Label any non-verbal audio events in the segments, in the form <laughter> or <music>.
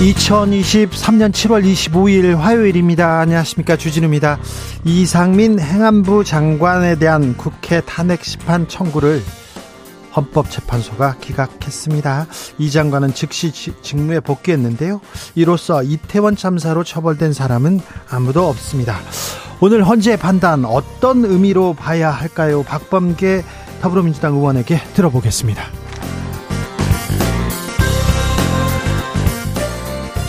2023년 7월 25일 화요일입니다. 안녕하십니까. 주진우입니다. 이상민 행안부 장관에 대한 국회 탄핵 심판 청구를 헌법재판소가 기각했습니다. 이 장관은 즉시 직무에 복귀했는데요. 이로써 이태원 참사로 처벌된 사람은 아무도 없습니다. 오늘 헌재 판단 어떤 의미로 봐야 할까요? 박범계 더불어민주당 의원에게 들어보겠습니다.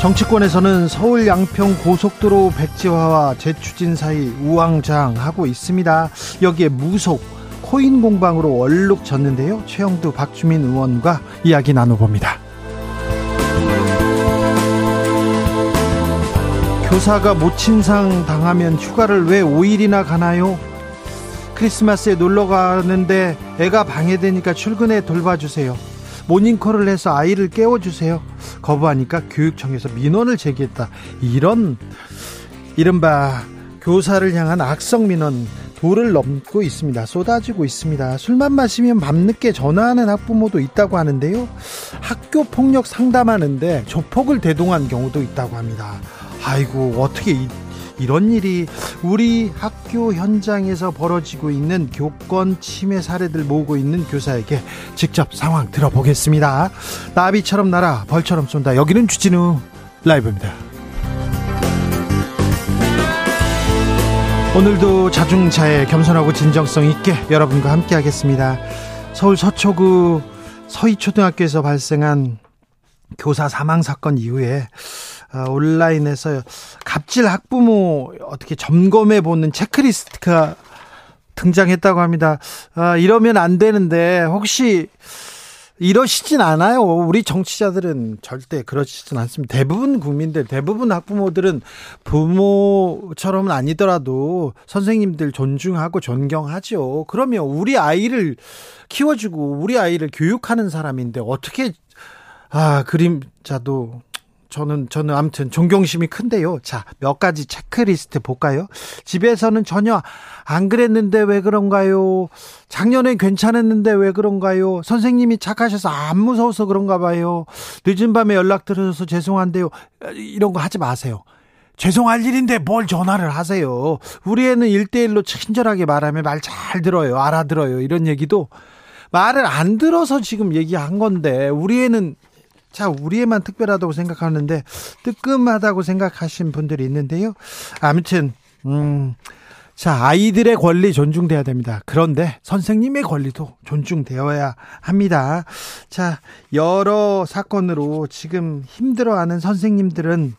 정치권에서는 서울 양평 고속도로 백지화와 재추진 사이 우왕좌왕하고 있습니다. 여기에 무속 코인 공방으로 얼룩 졌는데요. 최영두 박주민 의원과 이야기 나눠봅니다. 교사가 모친상 당하면 휴가를 왜 5일이나 가나요? 크리스마스에 놀러 가는데 애가 방해되니까 출근에 돌봐주세요. 모닝콜을 해서 아이를 깨워주세요. 거부하니까 교육청에서 민원을 제기했다. 이런 이른바 교사를 향한 악성 민원 도를 넘고 있습니다. 쏟아지고 있습니다. 술만 마시면 밤늦게 전화하는 학부모도 있다고 하는데요. 학교 폭력 상담하는데 조폭을 대동한 경우도 있다고 합니다. 아이고 어떻게 이, 이런 일이 우리 학 교 현장에서 벌어지고 있는 교권 침해 사례들 모으고 있는 교사에게 직접 상황 들어보겠습니다. 나비처럼 날아 벌처럼 쏜다. 여기는 주진우 라이브입니다. 오늘도 자중차에 겸손하고 진정성 있게 여러분과 함께 하겠습니다. 서울 서초구 서희초등학교에서 발생한 교사 사망 사건 이후에 어, 온라인에서 갑질 학부모 어떻게 점검해 보는 체크리스트가 등장했다고 합니다. 아, 이러면 안 되는데 혹시 이러시진 않아요. 우리 정치자들은 절대 그러시진 않습니다. 대부분 국민들, 대부분 학부모들은 부모처럼은 아니더라도 선생님들 존중하고 존경하죠. 그러면 우리 아이를 키워주고 우리 아이를 교육하는 사람인데 어떻게 아 그림자도 저는 저는 아무튼 존경심이 큰데요. 자, 몇 가지 체크리스트 볼까요? 집에서는 전혀 안 그랬는데 왜 그런가요? 작년에 괜찮았는데 왜 그런가요? 선생님이 착하셔서 안 무서워서 그런가 봐요. 늦은 밤에 연락 드려서 죄송한데요. 이런 거 하지 마세요. 죄송할 일인데 뭘 전화를 하세요. 우리 애는 일대일로 친절하게 말하면 말 잘 들어요. 알아들어요. 이런 얘기도 말을 안 들어서 지금 얘기한 건데 우리 애는 자, 우리에만 특별하다고 생각하는데 뜨끔하다고 생각하신 분들이 있는데요. 아무튼 음. 자, 아이들의 권리 존중돼야 됩니다. 그런데 선생님의 권리도 존중되어야 합니다. 자, 여러 사건으로 지금 힘들어하는 선생님들은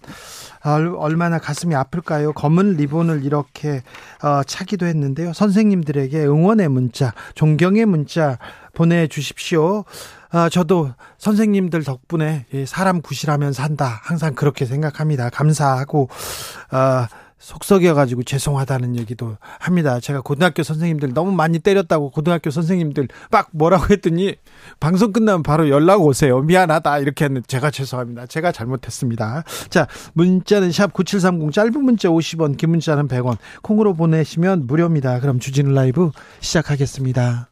얼마나 가슴이 아플까요? 검은 리본을 이렇게 어, 차기도 했는데요. 선생님들에게 응원의 문자, 존경의 문자 보내주십시오. 아, 저도 선생님들 덕분에 사람 구실하면 산다. 항상 그렇게 생각합니다. 감사하고, 아, 속 썩여가지고 죄송하다는 얘기도 합니다. 제가 고등학교 선생님들 너무 많이 때렸다고 고등학교 선생님들 막 뭐라고 했더니 방송 끝나면 바로 연락 오세요. 미안하다. 이렇게 했는데 제가 죄송합니다. 제가 잘못했습니다. 자, 문자는 샵 9730 짧은 문자 50원, 긴 문자는 100원. 콩으로 보내시면 무료입니다. 그럼 주진우 라이브 시작하겠습니다.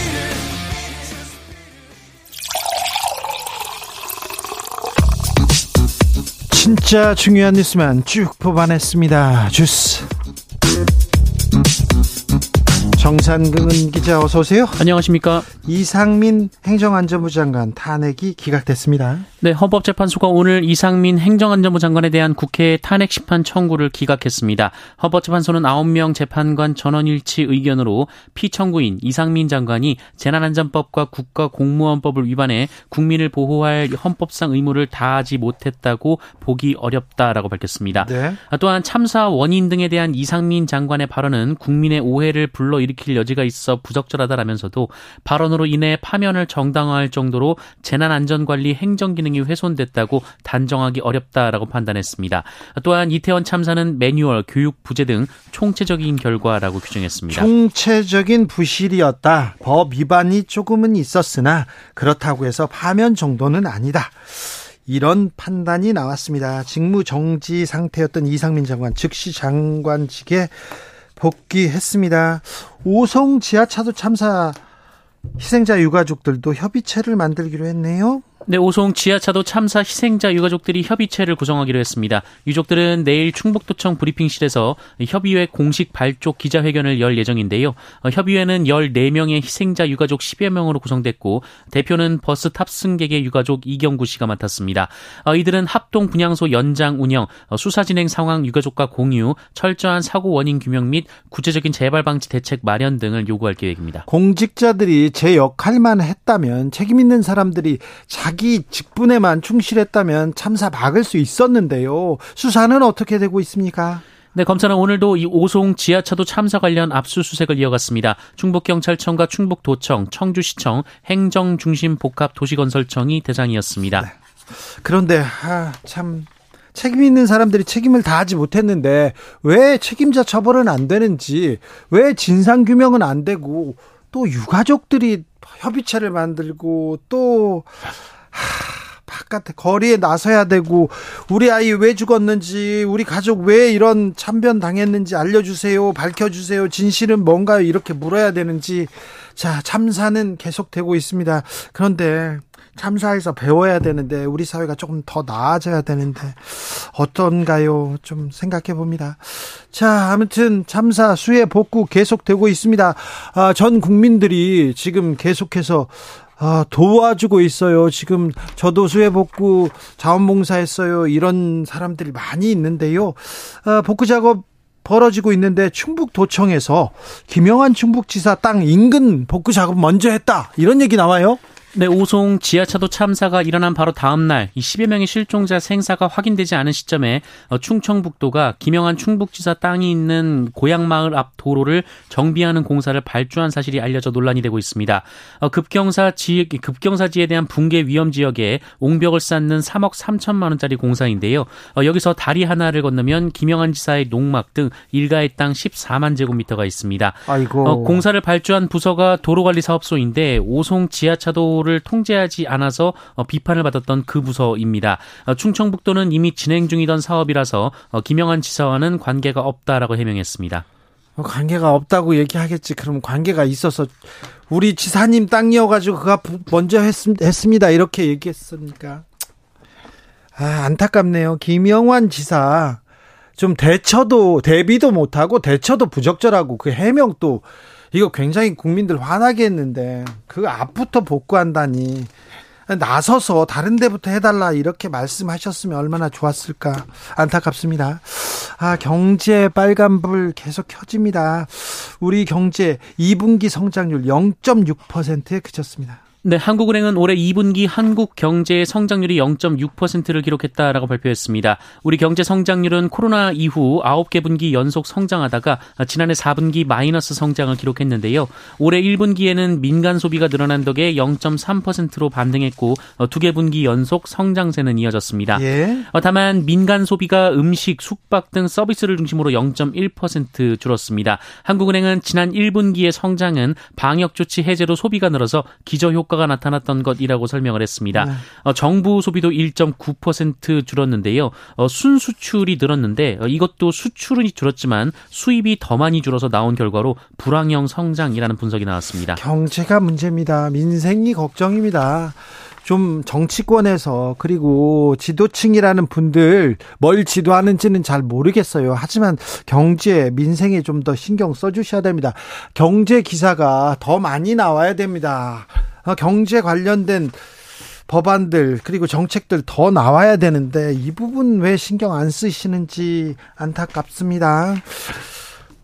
진짜 중요한 뉴스만 쭉 뽑아냈습니다. 주스. 정산근 기자 어서 오세요. 안녕하십니까? 이상민 행정안전부 장관 탄핵이 기각됐습니다. 네, 헌법재판소가 오늘 이상민 행정안전부 장관에 대한 국회 탄핵 심판 청구를 기각했습니다. 헌법재판소는 9명 재판관 전원일치 의견으로 피청구인 이상민 장관이 재난안전법과 국가공무원법을 위반해 국민을 보호할 헌법상 의무를 다하지 못했다고 보기 어렵다라고 밝혔습니다. 네. 또한 참사 원인 등에 대한 이상민 장관의 발언은 국민의 오해를 불러일으킬 여지가 있어 부적절하다라면서도 발언 으로 인해 파면을 정당화할 정도로 재난안전관리 행정기능이 훼손됐다고 단정하기 어렵다라고 판단했습니다. 또한 이태원 참사는 매뉴얼, 교육 부재 등 총체적인 결과라고 규정했습니다. 총체적인 부실이었다. 법 위반이 조금은 있었으나 그렇다고 해서 파면 정도는 아니다. 이런 판단이 나왔습니다. 직무 정지 상태였던 이상민 장관 즉시 장관직에 복귀했습니다. 오송 지하차도 참사 희생자 유가족들도 협의체를 만들기로 했네요. 네, 오송 지하차도 참사 희생자 유가족들이 협의체를 구성하기로 했습니다. 유족들은 내일 충북도청 브리핑실에서 협의회 공식 발족 기자회견을 열 예정인데요. 어, 협의회는 14명의 희생자 유가족 10여 명으로 구성됐고 대표는 버스 탑승객의 유가족 이경구 씨가 맡았습니다. 어, 이들은 합동 분향소 연장 운영, 어, 수사 진행 상황 유가족과 공유, 철저한 사고 원인 규명 및 구체적인 재발 방지 대책 마련 등을 요구할 계획입니다. 공직자들이 제 역할만 했다면 책임 있는 사람들이 자 자기 직분에만 충실했다면 참사 막을 수 있었는데요. 수사는 어떻게 되고 있습니까? 네, 검찰은 오늘도 이 오송 지하차도 참사 관련 압수수색을 이어갔습니다. 충북경찰청과 충북도청, 청주시청, 행정중심복합도시건설청이 대상이었습니다. 네. 그런데 아, 참 책임 있는 사람들이 책임을 다하지 못했는데 왜 책임자 처벌은 안 되는지, 왜 진상 규명은 안 되고 또 유가족들이 협의체를 만들고 또 하, 바깥에 거리에 나서야 되고 우리 아이 왜 죽었는지 우리 가족 왜 이런 참변 당했는지 알려주세요 밝혀주세요 진실은 뭔가요 이렇게 물어야 되는지 자 참사는 계속되고 있습니다 그런데 참사에서 배워야 되는데 우리 사회가 조금 더 나아져야 되는데 어떤가요? 좀 생각해 봅니다. 자, 아무튼 참사 수해 복구 계속되고 있습니다. 아, 전 국민들이 지금 계속해서 아, 도와주고 있어요. 지금 저도 수해복구 자원봉사했어요. 이런 사람들이 많이 있는데요. 아, 복구 작업 벌어지고 있는데 충북도청에서 김영환 충북지사 땅 인근 복구 작업 먼저 했다. 이런 얘기 나와요. 네, 오송 지하차도 참사가 일어난 바로 다음 날, 이 10여 명의 실종자 생사가 확인되지 않은 시점에 어, 충청북도가 김영한 충북지사 땅이 있는 고향마을 앞 도로를 정비하는 공사를 발주한 사실이 알려져 논란이 되고 있습니다. 어, 급경사 지 급경사지에 대한 붕괴 위험 지역에 옹벽을 쌓는 3억 3천만 원짜리 공사인데요. 어, 여기서 다리 하나를 건너면 김영한 지사의 농막 등 일가의 땅 14만 제곱미터가 있습니다. 아이고. 공사를 발주한 부서가 도로관리사업소인데 오송 지하차도 부서를 통제하지 않아서 어, 비판을 받았던 그 부서입니다. 어, 충청북도는 이미 진행 중이던 사업이라서 어, 김영환 지사와는 관계가 없다라고 해명했습니다. 관계가 없다고 얘기하겠지. 그럼 관계가 있어서 우리 지사님 땅이어가지고 그가 먼저 했, 습니다 이렇게 얘기했으니까. 아, 안타깝네요. 김영환 지사 좀 대처도 대비도 못하고 대처도 부적절하고 그 해명도 이거 굉장히 국민들 화나게 했는데 그 앞부터 복구한다니 나서서 다른 데부터 해달라 이렇게 말씀하셨으면 얼마나 좋았을까 안타깝습니다. 아 경제 빨간불 계속 켜집니다. 우리 경제 2분기 성장률 0.6%에 그쳤습니다. 네, 한국은행은 올해 2분기 한국 경제의 성장률이 0.6%를 기록했다라고 발표했습니다. 우리 경제 성장률은 코로나 이후 9개 분기 연속 성장하다가 지난해 4분기 마이너스 성장을 기록했는데요. 올해 1분기에는 민간 소비가 늘어난 덕에 0.3%로 반등했고 2개 분기 연속 성장세는 이어졌습니다. 예. 어, 다만 민간 소비가 음식, 숙박 등 서비스를 중심으로 0.1% 줄었습니다. 한국은행은 지난 1분기의 성장은 방역 조치 해제로 소비가 늘어서 기저 효과 효과가 나타났던 것이라고 설명을 했습니다. 네. 어, 정부 소비도 1.9% 줄었는데요. 어, 순수출이 늘었는데 어, 이것도 수출은 줄었지만 수입이 더 많이 줄어서 나온 결과로 불황형 성장이라는 분석이 나왔습니다. 경제가 문제입니다. 민생이 걱정입니다. 좀 정치권에서 그리고 지도층이라는 분들 뭘 지도하는지는 잘 모르겠어요. 하지만 경제, 민생에 좀 더 신경 써주셔야 됩니다. 경제 기사가 더 많이 나와야 됩니다. 어, 경제 관련된 법안들 그리고 정책들 더 나와야 되는데 이 부분 왜 신경 안 쓰시는지 안타깝습니다.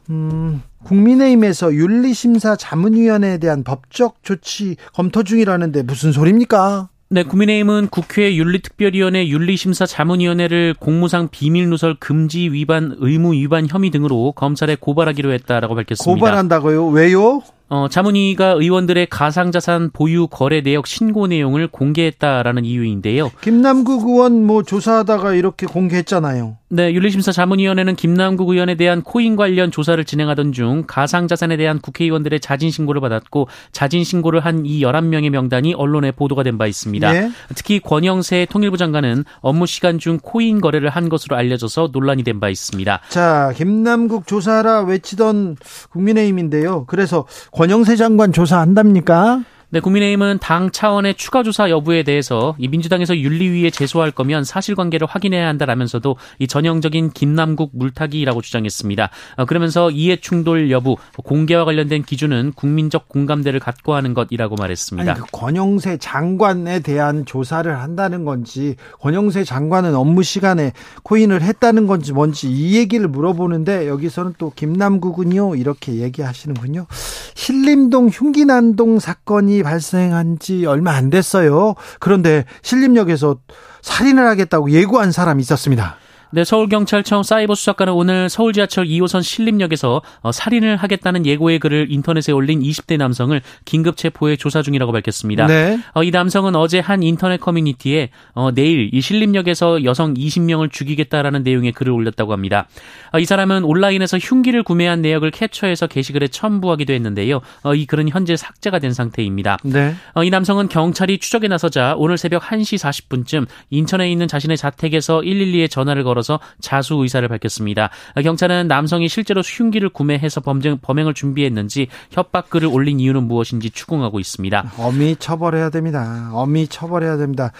음, 국민의힘에서 윤리심사 자문위원회에 대한 법적 조치 검토 중이라는데 무슨 소리입니까? 네, 국민의힘은 국회 윤리특별위원회 윤리심사 자문위원회를 공무상 비밀누설 금지 위반 의무 위반 혐의 등으로 검찰에 고발하기로 했다라고 밝혔습니다. 고발한다고요? 왜요? 어, 자문위가 의원들의 가상자산 보유 거래 내역 신고 내용을 공개했다라는 이유인데요. 김남국 의원 뭐 조사하다가 이렇게 공개했잖아요. 네, 윤리심사 자문위원회는 김남국 의원에 대한 코인 관련 조사를 진행하던 중 가상자산에 대한 국회의원들의 자진 신고를 받았고 자진 신고를 한 이 11명의 명단이 언론에 보도가 된 바 있습니다. 네. 특히 권영세 통일부 장관은 업무 시간 중 코인 거래를 한 것으로 알려져서 논란이 된 바 있습니다. 자, 김남국 조사라 외치던 국민의힘인데요. 그래서 권영세 장관 조사한답니까? 네, 국민의힘은 당 차원의 추가 조사 여부에 대해서 이 민주당에서 윤리위에 제소할 거면 사실관계를 확인해야 한다라면서도 이 전형적인 김남국 물타기라고 주장했습니다. 어, 그러면서 이해 충돌 여부, 공개와 관련된 기준은 국민적 공감대를 갖고 하는 것이라고 말했습니다. 아니, 그 권영세 장관에 대한 조사를 한다는 건지 권영세 장관은 업무 시간에 코인을 했다는 건지 뭔지 이 얘기를 물어보는데 여기서는 또 김남국은요 이렇게 얘기하시는군요. 신림동 흉기난동 사건이 발생한 지 얼마 안 됐어요. 그런데 신림역에서 살인을 하겠다고 예고한 사람이 있었습니다. 네, 서울경찰청 사이버 수사관은 오늘 서울 지하철 2호선 신림역에서 어, 살인을 하겠다는 예고의 글을 인터넷에 올린 20대 남성을 긴급 체포해 조사 중이라고 밝혔습니다. 네. 어, 이 남성은 어제 한 인터넷 커뮤니티에 어, 내일 이 신림역에서 여성 20명을 죽이겠다라는 내용의 글을 올렸다고 합니다. 어, 이 사람은 온라인에서 흉기를 구매한 내역을 캡처해서 게시글에 첨부하기도 했는데요. 어, 이 글은 현재 삭제가 된 상태입니다. 네. 어, 이 남성은 경찰이 추적에 나서자 오늘 새벽 1시 40분쯤 인천에 있는 자신의 자택에서 112에 전화를 걸어 걸어서 자수 의사를 밝혔습니다. 경찰은 남성이 실제로 흉기를 구매해서 범행, 범행을 준비했는지 협박글을 올린 이유는 무엇인지 추궁하고 있습니다. 어미 처벌해야 됩니다. 어미 처벌해야 됩니다.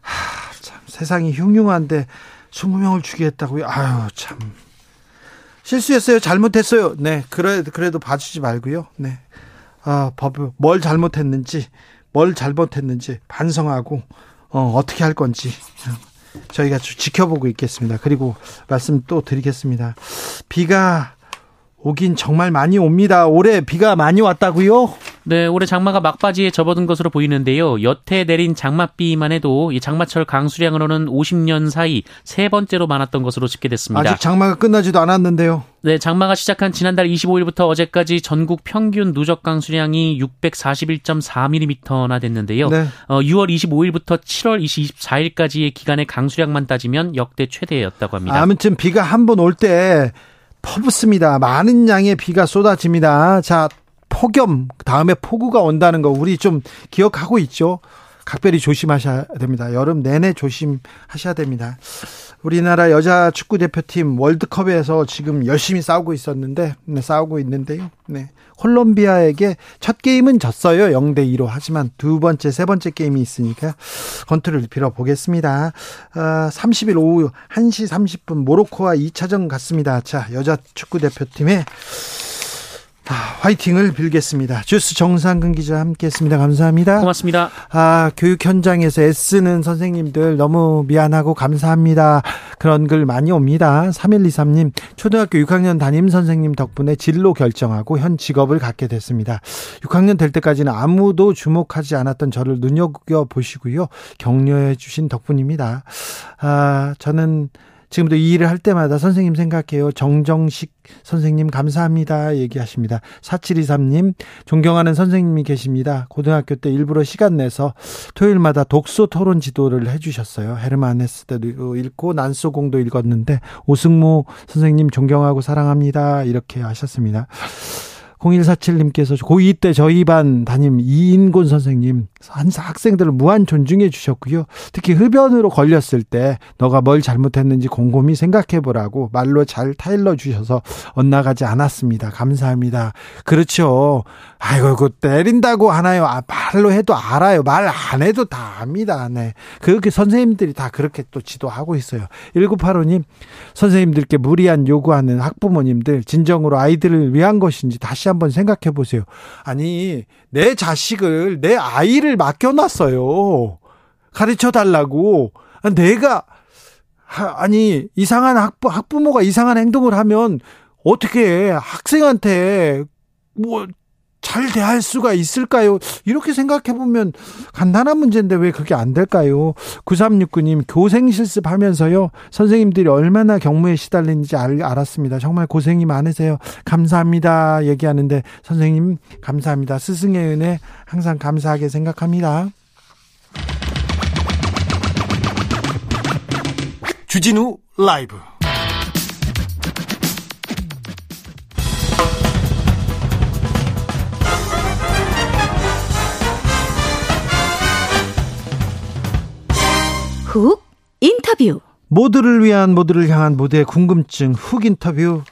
하, 참 세상이 흉흉한데 20명을 죽이겠다고요. 아유 참 실수했어요. 잘못했어요. 네, 그래 그래도 봐주지 말고요. 네, 아, 법뭘 잘못했는지 뭘 잘못했는지 반성하고 어, 어떻게 할 건지 저희가 지켜보고 있겠습니다. 그리고 말씀 또 드리겠습니다. 비가 오긴 정말 많이 옵니다. 올해 비가 많이 왔다고요? 네, 올해 장마가 막바지에 접어든 것으로 보이는데요. 여태 내린 장맛비만 해도 이 장마철 강수량으로는 50년 사이 세 번째로 많았던 것으로 집계됐습니다. 아직 장마가 끝나지도 않았는데요. 네, 장마가 시작한 지난달 25일부터 어제까지 전국 평균 누적 강수량이 641.4mm나 됐는데요. 네. 어, 6월 25일부터 7월 24일까지의 기간의 강수량만 따지면 역대 최대였다고 합니다. 아무튼 비가 한 번 올 때 퍼붓습니다. 많은 양의 비가 쏟아집니다. 자, 폭염, 다음에 폭우가 온다는 거 우리 좀 기억하고 있죠? 각별히 조심하셔야 됩니다. 여름 내내 조심하셔야 됩니다. 우리나라 여자 축구 대표팀 월드컵에서 지금 열심히 싸우고 있었는데 네, 싸우고 있는데요. 네. 콜롬비아에게 첫 게임은 졌어요. 0대 2로. 하지만 두 번째, 세 번째 게임이 있으니까 건투를 빌어 보겠습니다. 어, 30일 오후 1시 30분 모로코와 2차전 갔습니다. 자, 여자 축구 대표팀의 아, 화이팅을 빌겠습니다. 주스 정상근 기자 함께했습니다. 감사합니다. 고맙습니다. 아 교육 현장에서 애쓰는 선생님들 너무 미안하고 감사합니다. 그런 글 많이 옵니다. 3123님 초등학교 6학년 담임 선생님 덕분에 진로 결정하고 현 직업을 갖게 됐습니다. 6학년 될 때까지는 아무도 주목하지 않았던 저를 눈여겨 보시고요 격려해 주신 덕분입니다. 아 저는 지금도 이 일을 할 때마다 선생님 생각해요. 정정식 선생님 감사합니다. 얘기하십니다. 4723님, 존경하는 선생님이 계십니다. 고등학교 때 일부러 시간 내서 토요일마다 독서 토론 지도를 해주셨어요. 헤르만 헤스 때도 읽고 난소공도 읽었는데 오승무 선생님 존경하고 사랑합니다. 이렇게 하셨습니다. 0147님께서 고2 때 저희 반 담임 이인곤 선생님 한 학생들을 무한 존중해 주셨고요. 특히 흡연으로 걸렸을 때 너가 뭘 잘못했는지 곰곰이 생각해 보라고 말로 잘 타일러 주셔서 엇나가지 않았습니다. 감사합니다. 그렇죠. 아이고, 그 때린다고 하나요? 아, 말로 해도 알아요. 말 안 해도 다 압니다. 네. 그렇게 선생님들이 다 그렇게 또 지도하고 있어요. 1985님, 선생님들께 무리한 요구하는 학부모님들, 진정으로 아이들을 위한 것인지 다시 한번 생각해 보세요. 아니, 내 자식을, 내 아이를 맡겨놨어요. 가르쳐 달라고. 내가, 아니, 이상한 학부, 학부모가 이상한 행동을 하면 어떻게 학생한테 뭐, 잘 대할 수가 있을까요? 이렇게 생각해 보면 간단한 문제인데 왜 그게 안 될까요? 9369님, 교생 실습하면서요, 선생님들이 얼마나 경무에 시달리는지 알, 알았습니다. 정말 고생이 많으세요. 감사합니다. 얘기하는데, 선생님, 감사합니다. 스승의 은혜 항상 감사하게 생각합니다. 주진우 라이브 훅 인터뷰 모두를 위한 모두를 향한 모두의 궁금증 훅 인터뷰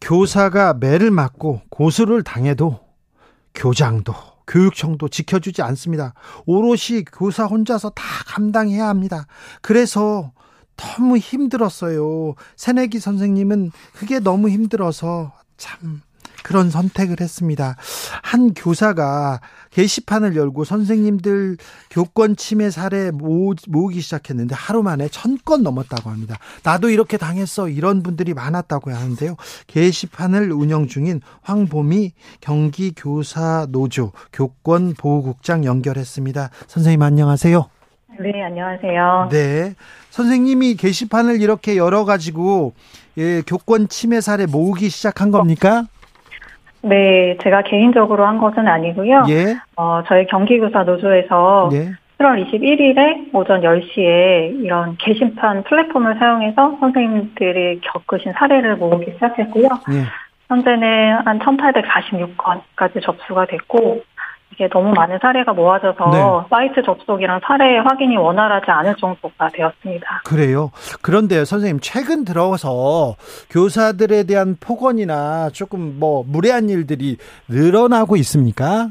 교사가 매를 맞고 고소를 당해도 교장도 교육청도 지켜주지 않습니다. 오롯이 교사 혼자서 다 감당해야 합니다. 그래서 너무 힘들었어요. 새내기 선생님은 그게 너무 힘들어서 참 그런 선택을 했습니다. 한 교사가 게시판을 열고 선생님들 교권 침해 사례 모, 모으기 시작했는데 하루 만에 천 건 넘었다고 합니다. 나도 이렇게 당했어. 이런 분들이 많았다고 하는데요. 게시판을 운영 중인 황보미 경기 교사 노조 교권 보호국장 연결했습니다. 선생님 안녕하세요. 네, 안녕하세요. 네. 선생님이 게시판을 이렇게 열어 가지고, 예, 교권 침해 사례 모으기 시작한 겁니까? 네, 제가 개인적으로 한 것은 아니고요. 예. 어, 저희 경기교사 노조에서 예. 7월 21일에 오전 10시에 이런 게시판 플랫폼을 사용해서 선생님들이 겪으신 사례를 모으기 시작했고요. 예. 현재는 한 1846건까지 접수가 됐고, 이게 너무 많은 사례가 모아져서 네. 사이트 접속이랑 사례 확인이 원활하지 않을 정도가 되었습니다. 그래요. 그런데 선생님 최근 들어서 교사들에 대한 폭언이나 조금 뭐 무례한 일들이 늘어나고 있습니까?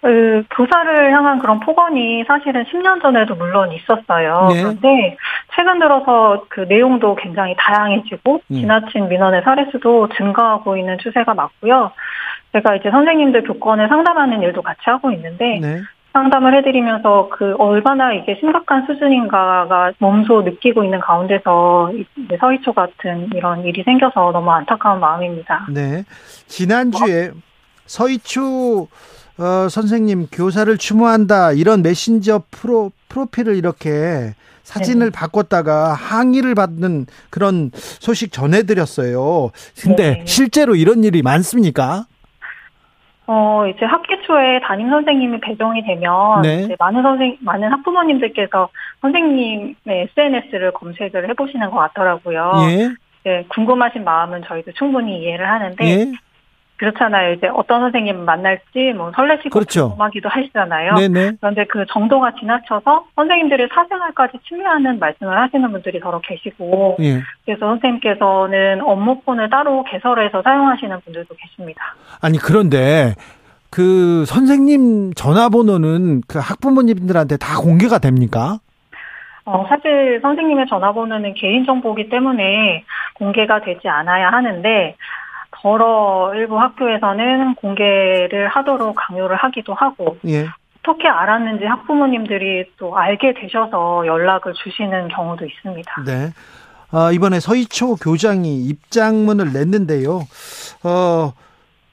그 교사를 향한 그런 폭언이 사실은 10년 전에도 물론 있었어요. 네. 그런데 최근 들어서 그 내용도 굉장히 다양해지고 음. 지나친 민원의 사례 수도 증가하고 있는 추세가 맞고요. 제가 이제 선생님들 교권을 상담하는 일도 같이 하고 있는데 네. 상담을 해드리면서 그 얼마나 이게 심각한 수준인가가 몸소 느끼고 있는 가운데서 서희초 같은 이런 일이 생겨서 너무 안타까운 마음입니다. 네. 지난주에 서희초 어, 선생님 교사를 추모한다 이런 메신저 프로 프로필을 이렇게 사진을 바꿨다가 항의를 받는 그런 소식 전해드렸어요. 근데 네. 실제로 이런 일이 많습니까? 어, 이제 학기 초에 담임 선생님이 배정이 되면 네. 이제 많은 선생 많은 학부모님들께서 선생님의 SNS를 검색을 해 보시는 것 같더라고요. 예. 네, 궁금하신 마음은 저희도 충분히 이해를 하는데 예. 그렇잖아요. 이제 어떤 선생님 만날지 뭐 설레시고 그렇죠. 궁금하기도 하시잖아요. 네네. 그런데 그 정도가 지나쳐서 선생님들의 사생활까지 침해하는 말씀을 하시는 분들이 더러 계시고 예. 그래서 선생님께서는 업무폰을 따로 개설해서 사용하시는 분들도 계십니다. 아니 그런데 그 선생님 전화번호는 그 학부모님들한테 다 공개가 됩니까? 어, 사실 선생님의 전화번호는 개인정보이기 때문에 공개가 되지 않아야 하는데, 더러 일부 학교에서는 공개를 하도록 강요를 하기도 하고, 예. 어떻게 알았는지 학부모님들이 또 알게 되셔서 연락을 주시는 경우도 있습니다. 네. 아, 이번에 서희초 교장이 입장문을 냈는데요. 어,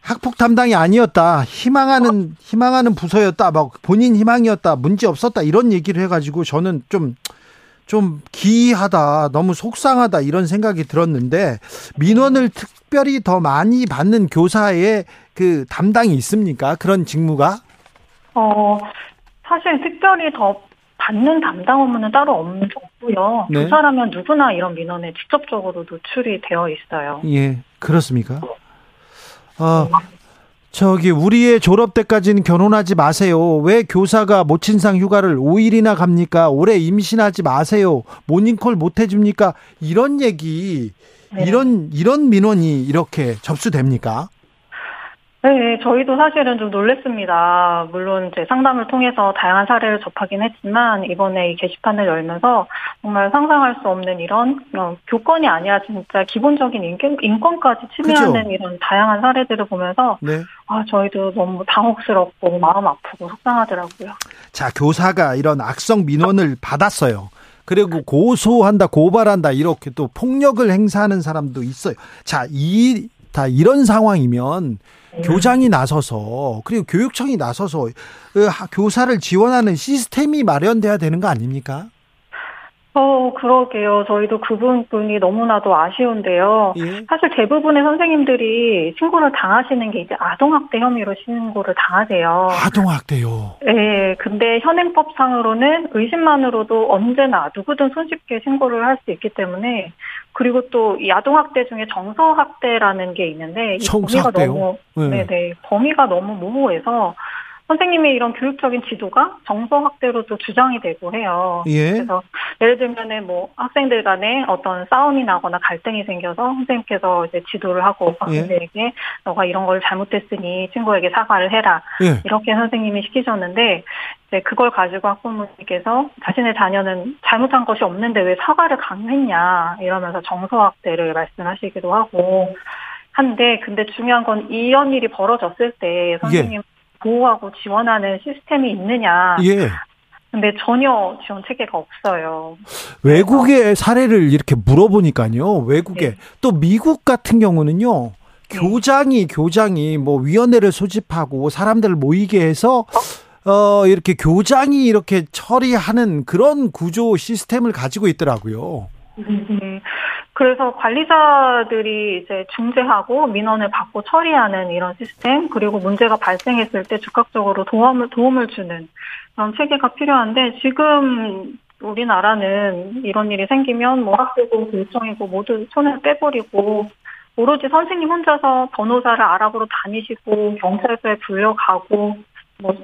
학폭 담당이 아니었다. 희망하는 희망하는 부서였다. 막 본인 희망이었다. 문제 없었다. 이런 얘기를 해 가지고 저는 좀 좀 기이하다. 너무 속상하다. 이런 생각이 들었는데 민원을 특별히 더 많이 받는 교사의 그 담당이 있습니까? 그런 직무가? 어, 사실 특별히 더 받는 담당 업무는 따로 없- 없고요. 네. 교사라면 누구나 이런 민원에 직접적으로 노출이 되어 있어요. 예. 그렇습니까? 어, 저기 우리의 졸업 때까지는 결혼하지 마세요. 왜 교사가 모친상 휴가를 5일이나 갑니까? 올해 임신하지 마세요. 모닝콜 못 해줍니까? 이런 얘기, 네. 이런 이런 민원이 이렇게 접수됩니까? 네, 저희도 사실은 좀 놀랬습니다. 물론 제 상담을 통해서 다양한 사례를 접하긴 했지만 이번에 이 게시판을 열면서 정말 상상할 수 없는 이런 어, 교권이 아니라 진짜 기본적인 인권, 인권까지 침해하는 그죠? 이런 다양한 사례들을 보면서 네. 아 저희도 너무 당혹스럽고 마음 아프고 속상하더라고요. 자 교사가 이런 악성 민원을 받았어요. 그리고 고소한다, 고발한다, 이렇게 또 폭력을 행사하는 사람도 있어요. 자, 이, 다 이런 상황이면 네. 교장이 나서서 그리고 교육청이 나서서 그 교사를 지원하는 시스템이 마련돼야 되는 거 아닙니까? 어, 그러게요. 저희도 그 부분이 너무나도 아쉬운데요. 예? 사실 대부분의 선생님들이 신고를 당하시는 게 이제 아동학대 혐의로 신고를 당하세요. 아동학대요? 네. 근데 현행법상으로는 의심만으로도 언제나 누구든 손쉽게 신고를 할 수 있기 때문에 그리고 또 이 아동학대 중에 정서학대라는 게 있는데 이 범위가 너무 네. 네 네 범위가 너무 모호해서 선생님의 이런 교육적인 지도가 정서 확대로도 주장이 되고 해요. 예. 그래서 예를 들면은 뭐 학생들 간에 어떤 싸움이 나거나 갈등이 생겨서 선생님께서 이제 지도를 하고 학생들에게 예. 너가 이런 걸 잘못했으니 친구에게 사과를 해라. 예. 이렇게 선생님이 시키셨는데 이제 그걸 가지고 학부모님께서 자신의 자녀는 잘못한 것이 없는데 왜 사과를 강요했냐 이러면서 정서 확대를 말씀하시기도 하고 한데 근데 중요한 건 이런 일이 벌어졌을 때 선생님 예. 보호하고 지원하는 시스템이 있느냐. 예. 근데 전혀 지원 체계가 없어요. 외국의 사례를 이렇게 물어보니까요. 외국에 네. 또 미국 같은 경우는요. 네. 교장이 교장이 뭐 위원회를 소집하고 사람들을 모이게 해서 어 이렇게 교장이 이렇게 처리하는 그런 구조 시스템을 가지고 있더라고요. 음, 그래서 관리자들이 이제 중재하고 민원을 받고 처리하는 이런 시스템 그리고 문제가 발생했을 때 즉각적으로 도움을 도움을 주는 그런 체계가 필요한데 지금 우리나라는 이런 일이 생기면 뭐 학교고 교육청이고 모두 손을 빼버리고 오로지 선생님 혼자서 변호사를 알아보러 다니시고 경찰서에 불려가고 뭐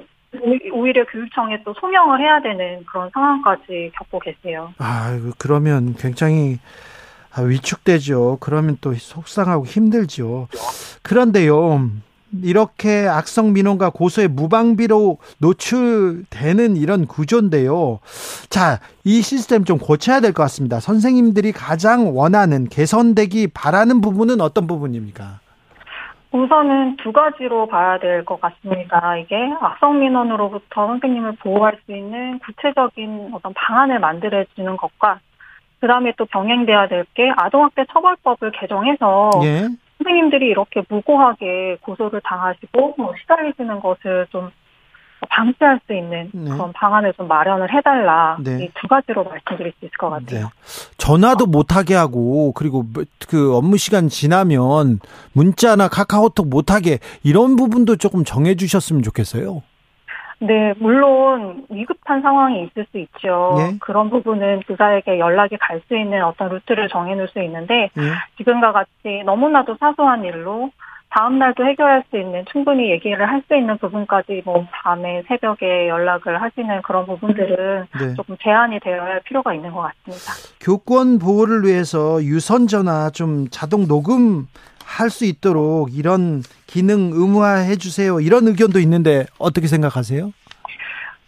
오히려 교육청에 또 소명을 해야 되는 그런 상황까지 겪고 계세요. 아, 그러면 굉장히 위축되죠. 그러면 또 속상하고 힘들죠. 그런데요, 이렇게 악성 민원과 고소의 무방비로 노출되는 이런 구조인데요. 자, 이 시스템 좀 고쳐야 될 것 같습니다. 선생님들이 가장 원하는 개선되기 바라는 부분은 어떤 부분입니까? 우선은 두 가지로 봐야 될 것 같습니다. 이게 악성 민원으로부터 선생님을 보호할 수 있는 구체적인 어떤 방안을 만들어주는 것과 그 다음에 또 병행돼야 될 게 아동학대 처벌법을 개정해서 예. 선생님들이 이렇게 무고하게 고소를 당하시고 뭐 시달리시는 것을 좀 방지할 수 있는 네. 그런 방안을 좀 마련을 해달라 네. 이두 가지로 말씀드릴 수 있을 것 같아요. 네. 전화도 못하게 하고 그리고 뭐그 업무 시간 지나면 문자나 카카오톡 못하게 이런 부분도 조금 정해주셨으면 좋겠어요. 네, 물론 위급한 상황이 있을 수 있죠. 예? 그런 부분은 교사에게 연락이 갈 수 있는 어떤 루트를 정해놓을 수 있는데 예? 지금과 같이 너무나도 사소한 일로 다음 날도 해결할 수 있는 충분히 얘기를 할 수 있는 부분까지 뭐 밤에 새벽에 연락을 하시는 그런 부분들은 네. 조금 제한이 되어야 할 필요가 있는 것 같습니다. 교권 보호를 위해서 유선 전화 좀 자동 녹음 할 수 있도록 이런 기능 의무화해 주세요. 이런 의견도 있는데 어떻게 생각하세요?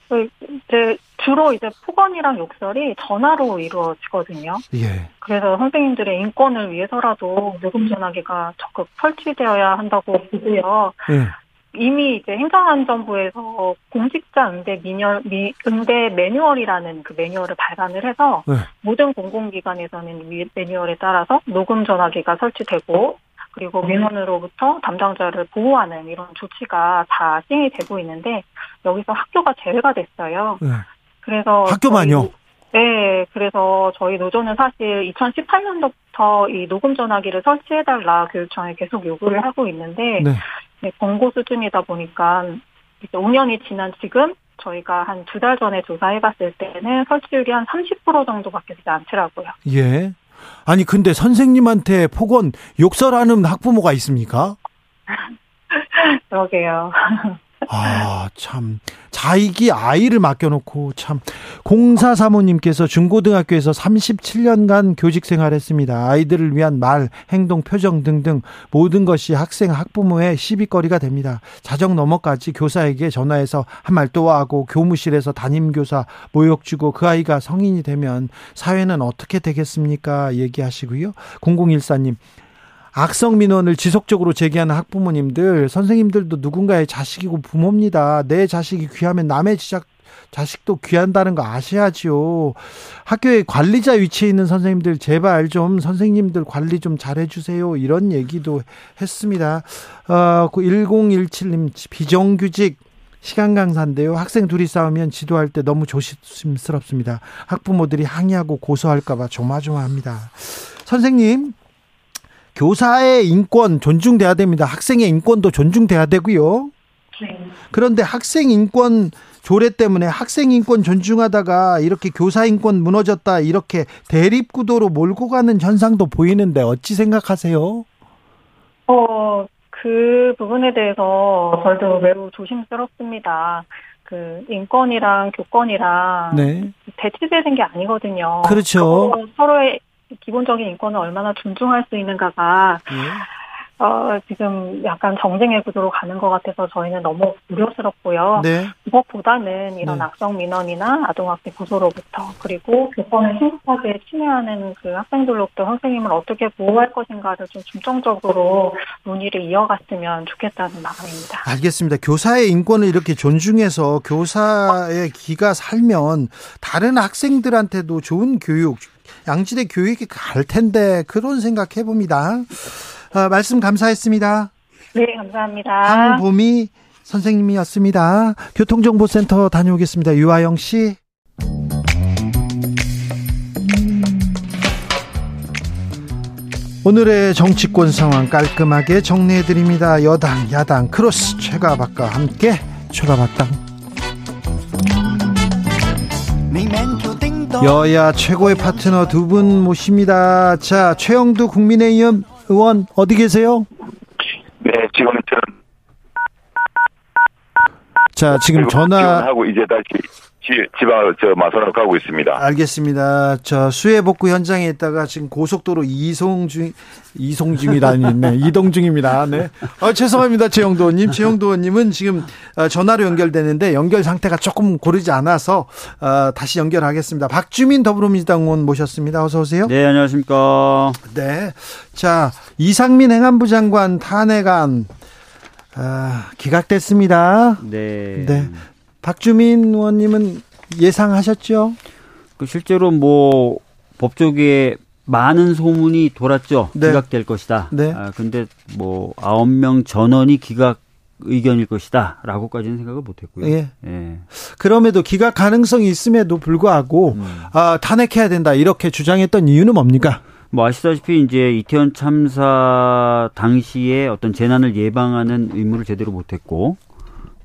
그 이제 주로 이제 폭언이랑 욕설이 전화로 이루어지거든요. 예. 그래서 선생님들의 인권을 위해서라도 녹음 전화기가 적극 설치되어야 한다고 보고요. 예. 이미 이제 행정안전부에서 공직자 응대 미녀, 미, 응대 매뉴얼이라는 그 매뉴얼을 발간을 해서 네. 모든 공공기관에서는 매뉴얼에 따라서 녹음 전화기가 설치되고 그리고 민원으로부터 담당자를 보호하는 이런 조치가 다 시행이 되고 있는데 여기서 학교가 제외가 됐어요. 네. 그래서 학교만요. 네, 그래서 저희 노조는 사실 2018년도부터 이 녹음 전화기를 설치해달라 교육청에 계속 요구를 하고 있는데 네. 네, 권고 수준이다 보니까 이제 5년이 지난 지금 저희가 한 두 달 전에 조사해봤을 때는 설치율이 한 30% 정도밖에 되지 않더라고요. 예. 아니 근데 선생님한테 폭언 욕설하는 학부모가 있습니까? <laughs> 그러게요. 아, 참. 자익이 아이를 맡겨놓고 참. 공사 사모님께서 중고등학교에서 37년간 교직 생활했습니다. 아이들을 위한 말, 행동, 표정 등등 모든 것이 학생, 학부모의 시비거리가 됩니다. 자정 넘어까지 교사에게 전화해서 한말또 하고 교무실에서 담임교사 모욕 주고 그 아이가 성인이 되면 사회는 어떻게 되겠습니까? 얘기하시고요. 0014님, 악성 민원을 지속적으로 제기하는 학부모님들, 선생님들도 누군가의 자식이고 부모입니다. 내 자식이 귀하면 남의 지작, 자식도 귀한다는 거 아셔야지요. 학교에 관리자 위치에 있는 선생님들 제발 좀 선생님들 관리 좀 잘해주세요. 이런 얘기도 했습니다. 어, 1017님 비정규직 시간 강사인데요. 학생 둘이 싸우면 지도할 때 너무 조심스럽습니다. 학부모들이 항의하고 고소할까봐 조마조마합니다. 선생님, 교사의 인권 존중돼야 됩니다. 학생의 인권도 존중돼야 되고요. 네. 그런데 학생 인권 조례 때문에 학생 인권 존중하다가 이렇게 교사 인권 무너졌다 이렇게 대립 구도로 몰고 가는 현상도 보이는데 어찌 생각하세요? 어, 그 부분에 대해서 저도 매우 조심스럽습니다. 그 인권이랑 교권이랑 네. 대치되는 게 아니거든요. 그렇죠. 서로의 기본적인 인권을 얼마나 존중할 수 있는가가 예. 어, 지금 약간 정쟁의 구도로 가는 것 같아서 저희는 너무 우려스럽고요. 네. 무엇보다는 이런 네. 악성 민원이나 아동학대 고소로부터 그리고 교권을 심각하게 침해하는 그 학생들로부터 선생님을 어떻게 보호할 것인가를 좀 중점적으로 논의를 이어갔으면 좋겠다는 마음입니다. 알겠습니다. 교사의 인권을 이렇게 존중해서 교사의 기가 살면 다른 학생들한테도 좋은 교육, 양질의 교육이 갈 텐데 그런 생각 해 봅니다. 어, 말씀 감사했습니다. 네, 감사합니다. 한봄이 선생님이었습니다. 교통정보센터 다녀오겠습니다. 유아영 씨. 오늘의 정치권 상황 깔끔하게 정리해드립니다. 여당, 야당, 크로스, 최가박과 함께 최가박당. 여야 최고의 파트너 두 분 모십니다. 자, 최영두 국민의힘 의원 어디 계세요? 네, 지금 저는 자, 지금 전화 하고 이제 다시 지방 저 마산으로 가고 있습니다. 알겠습니다. 저 수해 복구 현장에 있다가 지금 고속도로 이송 중 이송 중이라니 네, 이동 중입니다. 네. 어, 죄송합니다. 최영도 의원님. 최영도 의원님은 지금 어, 전화로 연결되는데 연결 상태가 조금 고르지 않아서 어, 다시 연결하겠습니다. 박주민 더불어민주당 의원 모셨습니다. 어서 오세요. 네, 안녕하십니까? 네. 자, 이상민 행안부 장관 탄핵안 아, 기각됐습니다. 네. 네. 박주민 의원님은 예상하셨죠? 그 실제로 뭐 법조계에 많은 소문이 돌았죠. 네. 기각될 것이다. 네. 아, 근데 뭐 아홉 명 전원이 기각 의견일 것이다라고까지는 생각을 못했고요. 예. 예. 그럼에도 기각 가능성이 있음에도 불구하고 음. 아, 탄핵해야 된다 이렇게 주장했던 이유는 뭡니까? 뭐 아시다시피 이제 이태원 참사 당시에 어떤 재난을 예방하는 의무를 제대로 못했고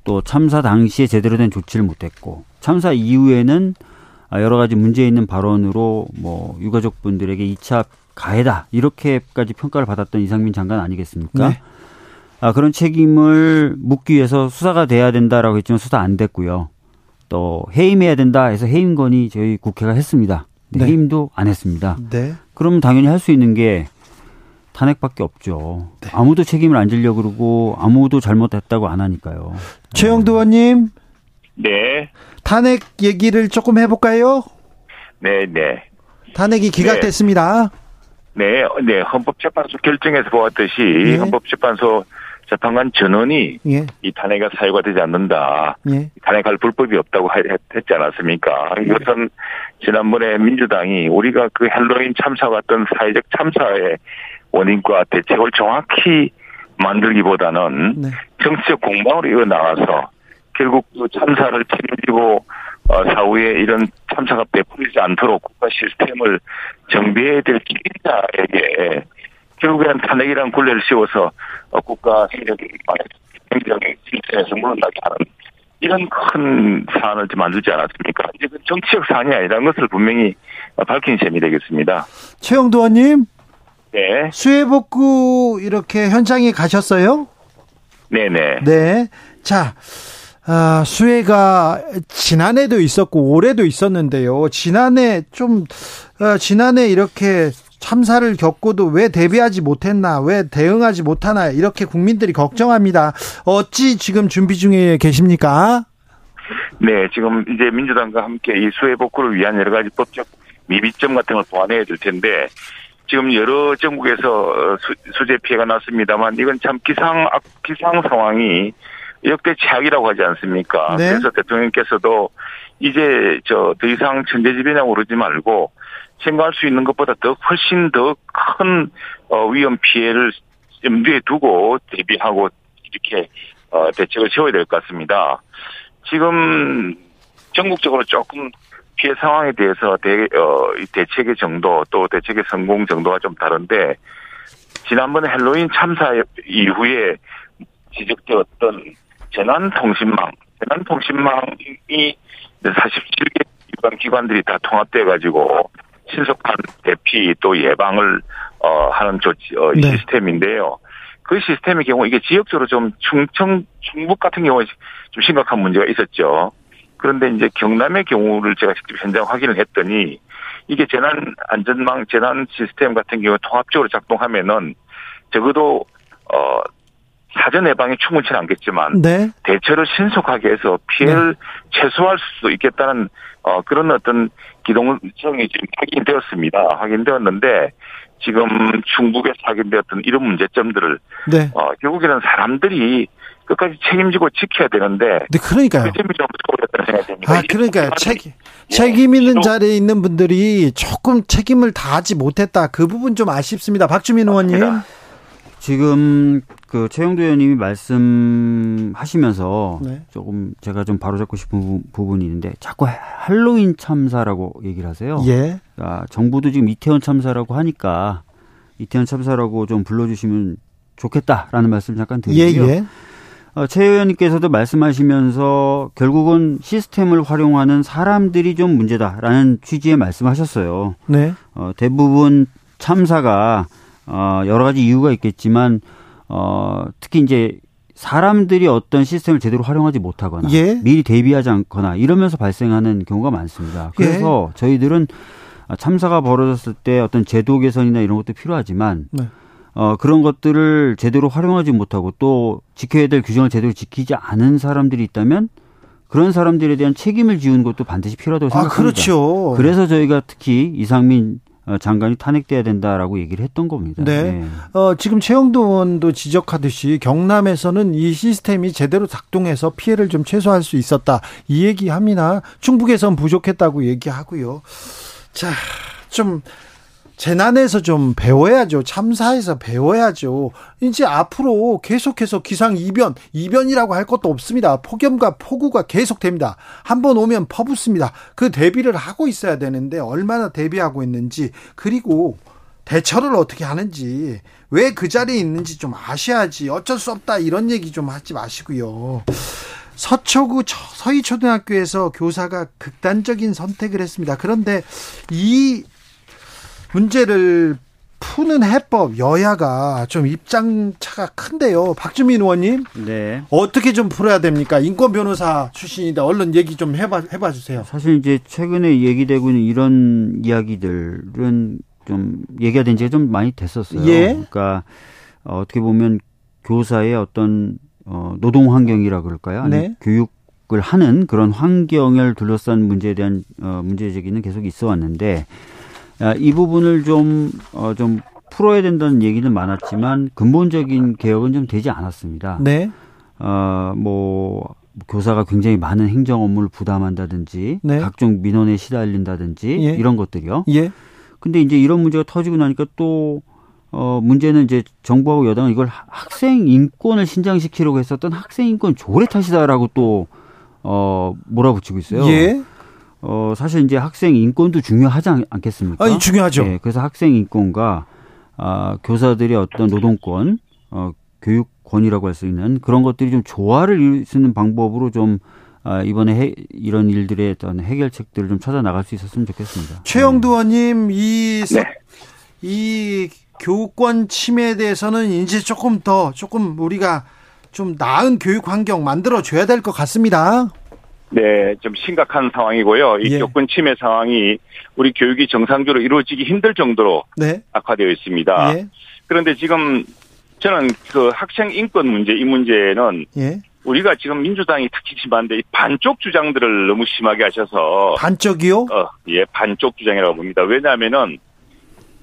또 참사 당시에 제대로 된 조치를 못했고 참사 이후에는 여러 가지 문제 있는 발언으로 뭐 유가족 분들에게 2차 가해다 이렇게까지 평가를 받았던 이상민 장관 아니겠습니까? 네. 아, 그런 책임을 묻기 위해서 수사가 돼야 된다라고 했지만 수사 안 됐고요. 또 해임해야 된다 해서 해임 건의 저희 국회가 했습니다. 네. 해임도 안 했습니다. 네. 그럼 당연히 할 수 있는 게 탄핵밖에 없죠. 네. 아무도 책임을 안 지려고 그러고 아무도 잘못했다고 안 하니까요. 최영도 의원님. 네. 탄핵 얘기를 조금 해볼까요? 네, 네. 탄핵이 기각됐습니다. 네, 네. 헌법재판소 결정에서 보았듯이 네. 헌법재판소 재판관 전원이 예. 이 탄핵가 사유가 되지 않는다. 예. 탄핵할 불법이 없다고 했지 않았습니까? 예. 이것은 지난번에 민주당이 우리가 그 헬로윈 참사 같은 사회적 참사의 원인과 대책을 정확히 만들기보다는 네. 정치적 공방으로 이어 나와서 결국 그 참사를 책임지고 어, 사후에 이런 참사가 베풀리지 않도록 국가 시스템을 정비해야 될 책임자에게 결국에는 탄핵이란 굴레를 씌워서 어, 국가 행정, 행정의 실체에서 물러나게 하는 이런 큰 사안을 좀 만들지 않았습니까? 이제 그 정치적 사안이 아니라는 것을 분명히 밝힌 셈이 되겠습니다. 최영도 의원님. 네. 수해복구 이렇게 현장에 가셨어요? 네네. 네. 자, 아, 수해가 지난해도 있었고 올해도 있었는데요. 지난해 좀 어, 지난해 이렇게 참사를 겪고도 왜 대비하지 못했나, 왜 대응하지 못하나 이렇게 국민들이 걱정합니다. 어찌 지금 준비 중에 계십니까? 네, 지금 이제 민주당과 함께 이 수해 복구를 위한 여러 가지 법적 미비점 같은 걸 보완해야 될 텐데 지금 여러 전국에서 수, 재 피해가 났습니다만 이건 참 기상 기상 상황이 역대 최악이라고 하지 않습니까? 네. 그래서 대통령께서도 이제 저 더 이상 천재지변이라고 그러지 말고 생각할 수 있는 것보다 더 훨씬 더큰 어, 위험 피해를 염두에 두고 대비하고 이렇게 어, 대책을 세워야 될 것 같습니다. 지금 전국적으로 조금 피해 상황에 대해서 대, 어, 대책의 정도 또 대책의 성공 정도가 좀 다른데 지난번에 헬로윈 참사 이후에 지적되었던 재난통신망, 재난통신망이 47개 기관 기관들이 다 통합돼 가지고 신속한 대피 또 예방을 어 하는 조치 어 네. 시스템인데요. 그 시스템의 경우 이게 지역적으로 좀 충청 충북 같은 경우에 좀 심각한 문제가 있었죠. 그런데 이제 경남의 경우를 제가 직접 현장 확인을 했더니 이게 재난 안전망 재난 시스템 같은 경우 통합적으로 작동하면은 적어도 어 사전 예방이 충분치는 않겠지만 네. 대처를 신속하게 해서 피해를 네. 최소화할 수 있겠다는 어 그런 어떤 기동성이 지금 확인되었습니다. 확인되었는데 지금 중국에서 확인되었던 이런 문제점들을 네. 어 결국에는 사람들이 끝까지 책임지고 지켜야 되는데. 네, 그러니까요. 그 점이 좀 소홀했다는 생각이 듭니다. 아, 그러니까요. 책, 예. 책임 있는 자리에 있는 분들이 조금 책임을 다하지 못했다. 그 부분 좀 아쉽습니다. 박주민 의원님. 지금 그 최영도 의원님이 말씀하시면서 네. 조금 제가 좀 바로잡고 싶은 부분이 있는데 자꾸 할로윈 참사라고 얘기를 하세요. 예. 그러니까 정부도 지금 이태원 참사라고 하니까 이태원 참사라고 좀 불러주시면 좋겠다라는 말씀 잠깐 드리고요. 예, 예. 어, 최 의원님께서도 말씀하시면서 결국은 시스템을 활용하는 사람들이 좀 문제다라는 취지의 말씀하셨어요. 네. 어, 대부분 참사가 어, 여러 가지 이유가 있겠지만 어, 특히 이제 사람들이 어떤 시스템을 제대로 활용하지 못하거나 예. 미리 대비하지 않거나 이러면서 발생하는 경우가 많습니다. 그래서 예. 저희들은 참사가 벌어졌을 때 어떤 제도 개선이나 이런 것도 필요하지만 네. 어, 그런 것들을 제대로 활용하지 못하고 또 지켜야 될 규정을 제대로 지키지 않은 사람들이 있다면 그런 사람들에 대한 책임을 지우는 것도 반드시 필요하다고 아, 생각합니다. 아, 그렇죠. 그래서 저희가 특히 이상민 어, 장관이 탄핵돼야 된다라고 얘기를 했던 겁니다. 네. 네. 어, 지금 최영도 의원도 지적하듯이 경남에서는 이 시스템이 제대로 작동해서 피해를 좀 최소화할 수 있었다. 이 얘기합니다. 충북에선 부족했다고 얘기하고요. 자, 좀 재난에서 좀 배워야죠. 참사에서 배워야죠. 이제 앞으로 계속해서 기상 이변, 이변이라고 할 것도 없습니다. 폭염과 폭우가 계속됩니다. 한 번 오면 퍼붓습니다. 그 대비를 하고 있어야 되는데 얼마나 대비하고 있는지 그리고 대처를 어떻게 하는지 왜 그 자리에 있는지 좀 아셔야지 어쩔 수 없다 이런 얘기 좀 하지 마시고요. 서초구 서희초등학교에서 교사가 극단적인 선택을 했습니다. 그런데 이 문제를 푸는 해법 여야가 좀 입장 차가 큰데요. 박주민 의원님. 네. 어떻게 좀 풀어야 됩니까? 인권 변호사 출신인데 얼른 얘기 좀 해봐 해봐 주세요. 사실 이제 최근에 얘기되고 있는 이런 이야기들은 좀 얘기가 된 지가 좀 많이 됐었어요. 예. 그러니까 어, 어떻게 보면 교사의 어떤 어, 노동 환경이라 그럴까요? 아니 네. 교육 을 하는 그런 환경을 둘러싼 문제에 대한 어, 문제 제기는 계속 있어 왔는데 아, 이 부분을 좀, 어, 좀 풀어야 된다는 얘기는 많았지만 근본적인 개혁은 좀 되지 않았습니다. 네. 어, 뭐, 교사가 굉장히 많은 행정 업무를 부담한다든지 네. 각종 민원에 시달린다든지 예. 이런 것들이요. 예. 근데 이제 이런 문제가 터지고 나니까 또 어, 문제는 이제 정부하고 여당은 이걸 학생 인권을 신장시키려고 했었던 학생 인권 조례 탓이다라고 또, 어, 몰아붙이고 있어요. 예. 어, 사실 이제 학생 인권도 중요하지 않, 겠습니까 아니, 중요하죠. 네, 그래서 학생 인권과 아, 교사들의 어떤 노동권, 어, 교육권이라고 할 수 있는 그런 것들이 좀 조화를 이룰 수 있는 방법으로 좀 아, 이번에 해, 이런 일들의 어떤 해결책들을 좀 찾아 나갈 수 있었으면 좋겠습니다. 최영두 의원님, 이, 네. 이 교권 침해에 대해서는 이제 조금 더, 조금 우리가 좀 나은 교육 환경 만들어 줘야 될 것 같습니다. 네, 좀 심각한 상황이고요. 이 예. 교권 침해 상황이 우리 교육이 정상적으로 이루어지기 힘들 정도로 네. 악화되어 있습니다. 예. 그런데 지금 저는 그 학생 인권 문제 이 문제는 예. 우리가 지금 민주당이 특히 심한데 반쪽 주장들을 너무 심하게 하셔서 반쪽이요? 어, 예, 반쪽 주장이라고 봅니다. 왜냐하면은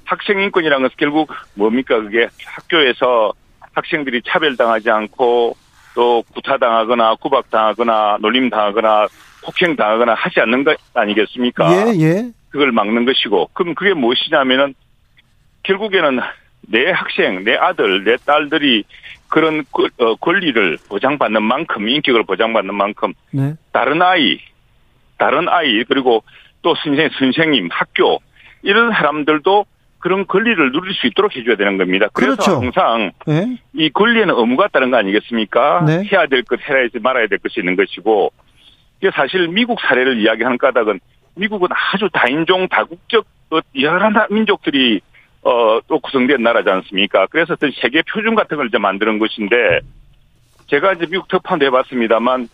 학생 인권이라는 것은 결국 뭡니까 그게 학교에서 학생들이 차별당하지 않고 또 구타당하거나 구박당하거나 놀림당하거나 폭행당하거나 하지 않는 것 아니겠습니까? 예, 예. 그걸 막는 것이고 그럼 그게 무엇이냐면은 결국에는 내 학생, 내 아들, 내 딸들이 그런 어, 권리를 보장받는 만큼 인격을 보장받는 만큼 네. 다른 아이, 다른 아이 그리고 또 선생 선생님, 학교 이런 사람들도 그런 권리를 누릴 수 있도록 해줘야 되는 겁니다. 그래서 그렇죠. 항상 네. 이 권리에는 의무가 있다는 거 아니겠습니까? 네. 해야 될 것, 해야 지 말아야 될 것이 있는 것이고 이게 사실 미국 사례를 이야기하는 까닭은 미국은 아주 다인종 다국적 여러 민족들이 어, 또 구성된 나라지 않습니까? 그래서 어떤 세계 표준 같은 걸 이제 만드는 것인데, 제가 이제 미국 특파원도 해봤습니다만,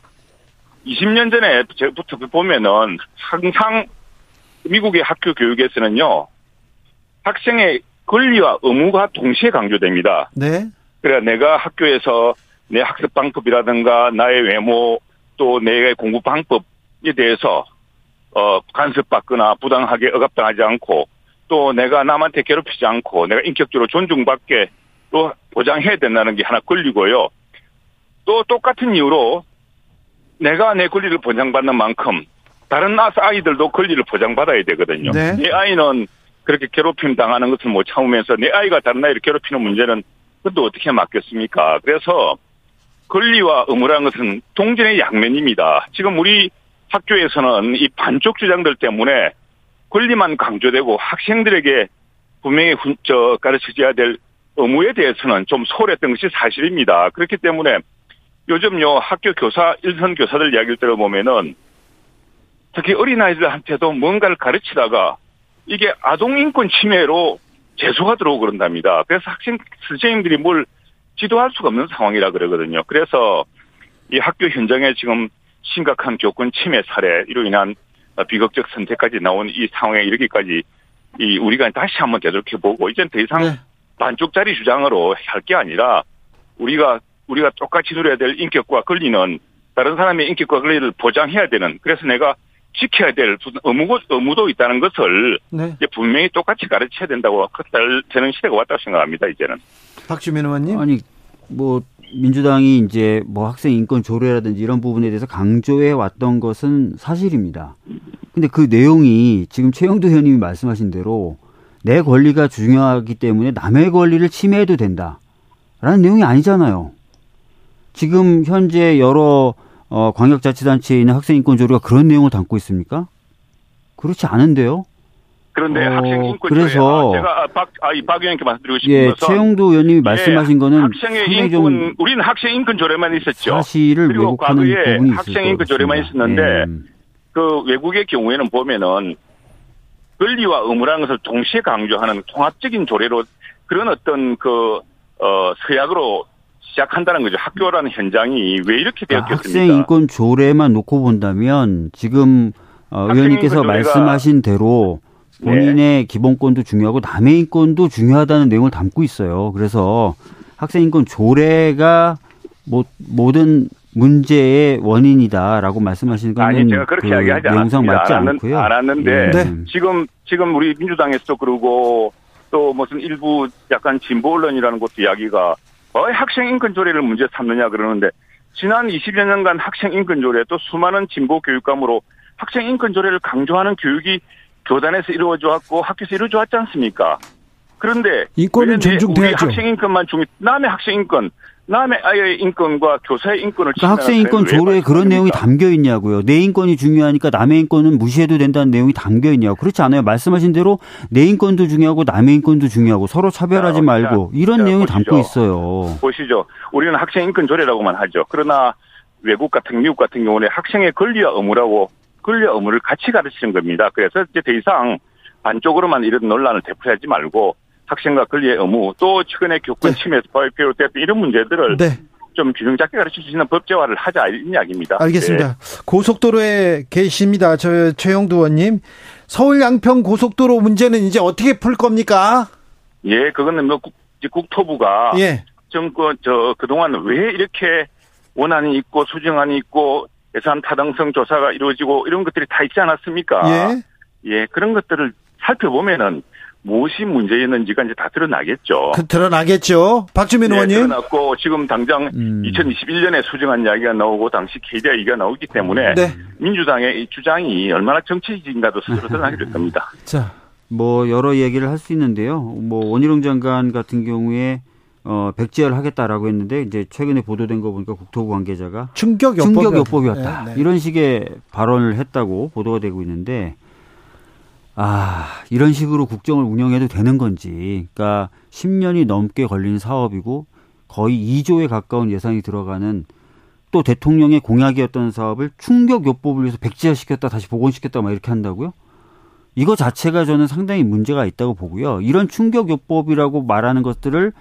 20년 전에 제부터 보면은 항상 미국의 학교 교육에서는요, 학생의 권리와 의무가 동시에 강조됩니다. 네. 그래 내가 학교에서 내 학습 방법이라든가 나의 외모 또 내 공부 방법에 대해서 어 간섭받거나 부당하게 억압당하지 않고 또 내가 남한테 괴롭히지 않고 내가 인격적으로 존중받게 또 보장해야 된다는 게 하나 권리고요. 또 똑같은 이유로 내가 내 권리를 보장받는 만큼 다른 아이들도 권리를 보장받아야 되거든요. 네. 내 아이는 그렇게 괴롭힘 당하는 것을 못 참으면서 내 아이가 다른 아이를 괴롭히는 문제는 그것도 어떻게 막겠습니까? 그래서 권리와 의무라는 것은 동전의 양면입니다. 지금 우리 학교에서는 이 반쪽 주장들 때문에 권리만 강조되고 학생들에게 분명히 저 가르쳐줘야 될 의무에 대해서는 좀 소홀했던 것이 사실입니다. 그렇기 때문에 요즘요 학교 교사 일선 교사들 이야기를 들어보면은 특히 어린아이들한테도 뭔가를 가르치다가 이게 아동 인권 침해로 재수가 들어오고 그런답니다. 그래서 학생 선생님들이 뭘 지도할 수가 없는 상황이라 그러거든요. 그래서 이 학교 현장에 지금 심각한 교권 침해 사례로 인한 비극적 선택까지 나온 이 상황에 이르기까지 이 우리가 다시 한번 되돌켜 보고 이젠 더 이상 네. 반쪽짜리 주장으로 할 게 아니라 우리가 우리가 똑같이 누려야 될 인격과 권리는 다른 사람의 인격과 권리를 보장해야 되는 그래서 내가 지켜야 될 의무고, 의무도 있다는 것을 네. 이제 분명히 똑같이 가르쳐야 된다고 되는 시대가 왔다고 생각합니다. 이제는. 박주민 의원님. 아니 뭐 민주당이 이제 뭐 학생 인권 조례라든지 이런 부분에 대해서 강조해 왔던 것은 사실입니다. 근데 그 내용이 지금 최영도 의원님이 말씀하신 대로 내 권리가 중요하기 때문에 남의 권리를 침해해도 된다. 라는 내용이 아니잖아요. 지금 현재 여러 어, 광역자치단체에 있는 학생인권 조례가 그런 내용을 담고 있습니까? 그렇지 않은데요. 그런데 어, 학생 인권 그래서 아, 제가 아, 박, 아, 박 의원님께 말씀드리고 싶은 예, 것은 최영도 의원님이 예, 말씀하신 거는 학생의 인권 우리는 학생 인권 조례만 있었죠. 사실을 그리고 과거에 학생 인권 조례만 있었는데 예. 그 외국의 경우에는 보면은 권리와 의무라는 것을 동시에 강조하는 통합적인 조례로 그런 어떤 그 어, 서약으로 시작한다는 거죠. 학교라는 현장이 왜 이렇게 그러니까 되었겠습니까? 학생 인권 조례만 놓고 본다면 지금 어, 의원님께서 말씀하신 대로 본인의 네. 기본권도 중요하고 남의 인권도 중요하다는 내용을 담고 있어요. 그래서 학생 인권 조례가 뭐 모든 문제의 원인이다라고 말씀하시는 거는 아니 제가 그렇게 그 이야기하지 영상 맞지 않았는, 않고요. 않았는데 네. 지금 지금 우리 민주당에서도 그러고 또 무슨 일부 약간 진보 언론이라는 것도 이야기가 왜 학생 인권 조례를 문제 삼느냐 그러는데 지난 20여 년간 학생 인권 조례 또 수많은 진보 교육감으로 학생 인권 조례를 강조하는 교육이 교단에서 이루어져 왔고 학교에서 이루어져 왔지 않습니까? 그런데 인권은 존중돼야죠. 학생 인권만 중요. 남의 학생 인권, 남의 아이의 인권과 교사의 인권을 그러니까 학생 인권 조례에 그런 내용이 담겨 있냐고요. 내 인권이 중요하니까 남의 인권은 무시해도 된다는 내용이 담겨 있냐고. 그렇지 않아요. 말씀하신 대로 내 인권도 중요하고 남의 인권도 중요하고 서로 차별하지 자, 말고 이런 자, 내용이 보시죠. 담고 있어요. 보시죠. 우리는 학생 인권 조례라고만 하죠. 그러나 외국 같은 미국 같은 경우는 학생의 권리와 의무라고 권리와 의무를 같이 가르치는 겁니다. 그래서 이제 더 이상 반쪽으로만 이런 논란을 되풀이하지 말고 학생과 권리의 의무 또 최근에 교권 네. 침해에서 비롯됐던 이런 문제들을 네. 좀 균형 잡게 가르칠 수 있는 법제화를 하자 이런 이야기입니다. 알겠습니다. 네. 고속도로에 계십니다. 저 최영두 의원님. 서울 양평 고속도로 문제는 이제 어떻게 풀 겁니까? 예, 그거는 뭐 국, 국토부가 예. 정권 저 그동안 왜 이렇게 원안이 있고 수정안이 있고 예산 타당성 조사가 이루어지고 이런 것들이 다 있지 않았습니까? 예. 예, 그런 것들을 살펴보면은 무엇이 문제였는지가 이제 다 드러나겠죠. 그, 드러나겠죠. 박주민 네, 의원님. 드러났고 지금 당장 음. 2021년에 수정한 이야기가 나오고 당시 KDI 얘기가 나오기 때문에 네. 민주당의 이 주장이 얼마나 정치적인가도 스스로 드러나게 될 겁니다. <laughs> 자, 뭐 여러 얘기를 할 수 있는데요. 뭐 원희룡 장관 같은 경우에 어, 백지화를 하겠다라고 했는데 이제 최근에 보도된 거 보니까 국토부 관계자가 충격 요법 이었다 네, 네. 이런 식의 발언을 했다고 보도가 되고 있는데 아, 이런 식으로 국정을 운영해도 되는 건지. 그러니까 10년이 넘게 걸린 사업이고 거의 2조에 가까운 예산이 들어가는 또 대통령의 공약이었던 사업을 충격 요법을 위해서 백지화시켰다 다시 복원시켰다 막 이렇게 한다고요? 이거 자체가 저는 상당히 문제가 있다고 보고요. 이런 충격 요법이라고 말하는 것들을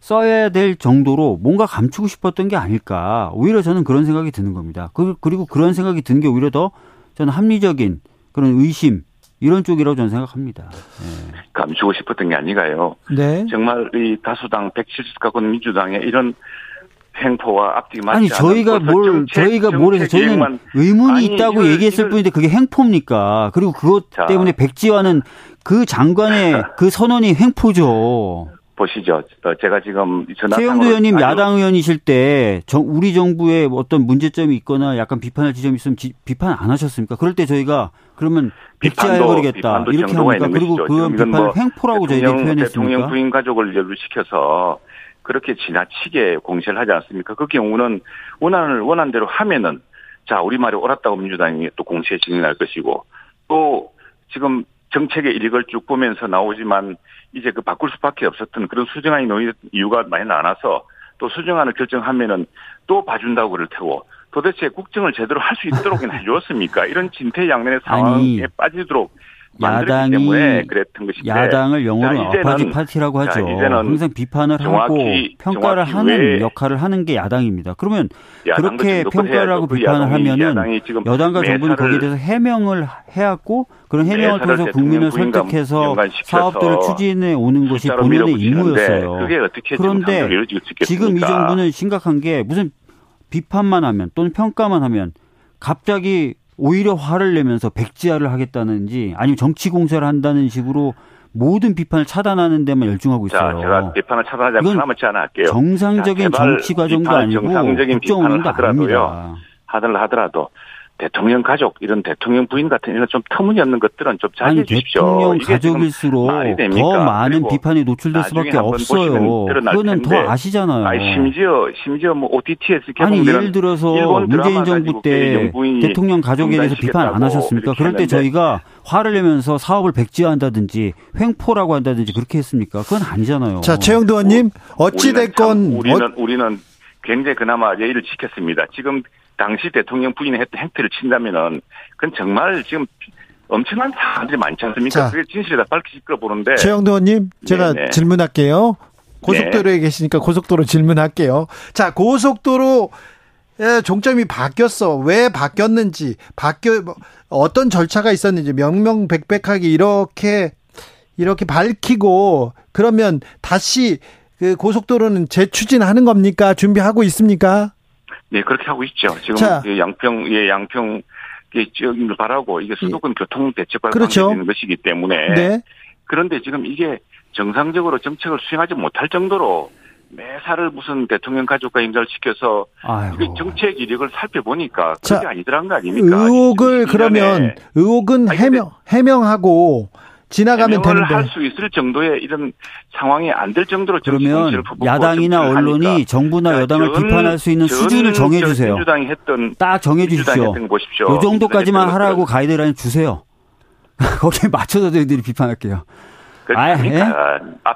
써야 될 정도로 뭔가 감추고 싶었던 게 아닐까. 오히려 저는 그런 생각이 드는 겁니다. 그, 그리고 그런 생각이 든게 오히려 더 저는 합리적인 그런 의심, 이런 쪽이라고 저는 생각합니다. 네. 감추고 싶었던 게 아니가요. 네. 정말 이 다수당 170 가까운 민주당의 이런 행포와 앞뒤 맞지 아니 저희가 뭘 정책, 저희가 뭘 해서 저희는 의문이 아니, 있다고 이걸, 얘기했을 이걸, 뿐인데 그게 행포입니까? 그리고 그것 자, 때문에 백지화는 그 장관의 <laughs> 그 선언이 행포죠. 보시죠. 어, 제가 지금 전화 최영도 의원님 야당 의원이실 때 우리 정부에 어떤 문제점이 있거나 약간 비판할 지점이 있으면 지, 비판 안 하셨습니까? 그럴 때 저희가 그러면 백지화해버리겠다 이렇게 합니까? 그리고 그 비판을 뭐 횡포라고 저희가 표현했습니까? 대통령 부인 가족을 연루시켜서 그렇게 지나치게 공세를 하지 않습니까? 그 경우는 원안을 원안대로 하면은 자 우리 말이 옳았다고 민주당이 또 공세에 진행할 것이고 또 지금 정책의 이력을 쭉 보면서 나오지만 이제 그 바꿀 수밖에 없었던 그런 수정안이 놓인 이유가 많이 나눠서 또 수정안을 결정하면은 또 봐준다고 그럴 테고 도대체 국정을 제대로 할 수 있도록이나 해주었습니까? 이런 진퇴양면의 상황에 아니, 야당이 때문에 그랬던 것인데 야당을 영어로 아파지 파티라고 하죠. 항상 비판을 하고 평가를 하는 역할을 하는 게 야당입니다. 그러면 그렇게 평가를 하고 그 비판을 하면은 여당과 정부는 거기에 대해서 해명을 해왔고 그런 해명을 통해서 국민을 설득해서 사업들을 추진해 오는 것이 본연의 임무였어요. 그런데 지금 이 정부는 심각한 게 무슨 비판만 하면 또는 평가만 하면 갑자기 오히려 화를 내면서 백지화를 하겠다는지 아니면 정치 공세를 한다는 식으로 모든 비판을 차단하는 데만 열중하고 있어요. 자, 제가 비판을 차단하지 않고 하지 않아 할게요. 정상적인 자, 정치 과정도 아니고 정상적인 비판을 하더라도요. 하더라도 하더라도 대통령 가족 이런 대통령 부인 같은 이런 좀 터무니없는 것들은 좀 자제해 아니, 주십시오. 대통령 가족일수록 더 많은 비판에 노출될 수밖에 없어요. 그거는 더 아시잖아요. 아니, 심지어 심지어 뭐 OTT에서 아니 예를 들어서 문재인 정부 때 대통령 가족에 대해서 비판 안 하셨습니까? 그럴 때 저희가 화를 내면서 사업을 백지화한다든지 횡포라고 한다든지 그렇게 했습니까? 그건 아니잖아요. 자 최영도 의원님 어찌 됐건 우리는 어... 우리는 굉장히 그나마 예의를 지켰습니다. 지금 당시 대통령 부인의 했던 행태를 친다면은 그건 정말 지금 엄청난 사람들이 많지 않습니까? 자, 그게 진실이다 밝히시끌어 보는데. 최영도 의원님, 제가 네네. 질문할게요. 고속도로에 네. 계시니까 고속도로 질문할게요. 자, 고속도로 종점이 바뀌었어. 왜 바뀌었는지, 바뀌어, 뭐, 어떤 절차가 있었는지 명명백백하게 이렇게, 이렇게 밝히고, 그러면 다시 그 고속도로는 재추진하는 겁니까? 준비하고 있습니까? 네, 그렇게 하고 있죠. 지금 자. 양평, 예, 양평, 지역을 바라고 이게 수도권 예. 교통 대책과 그렇죠. 관계되는 것이기 때문에. 네. 그런데 지금 이게 정상적으로 정책을 수행하지 못할 정도로 매사를 무슨 대통령 가족과 연결시켜서 이게 정책 이력을 살펴보니까 그게 자, 아니더란 거 아닙니까? 의혹을 그러면 의혹은 해명 해명하고 지나가면 되는데 할수 있을 정도의 이런 상황이 안 될 정도로 그러면 야당이나 언론이 하니까. 정부나 여당을 전, 비판할 수 있는 수준을 정해 주세요. 민주당이 했던 딱 정해 주십시오. 이 정도까지만 하라고 가이드라인 주세요. <laughs> 거기에 맞춰서 저희들이 비판할게요. 아, 예?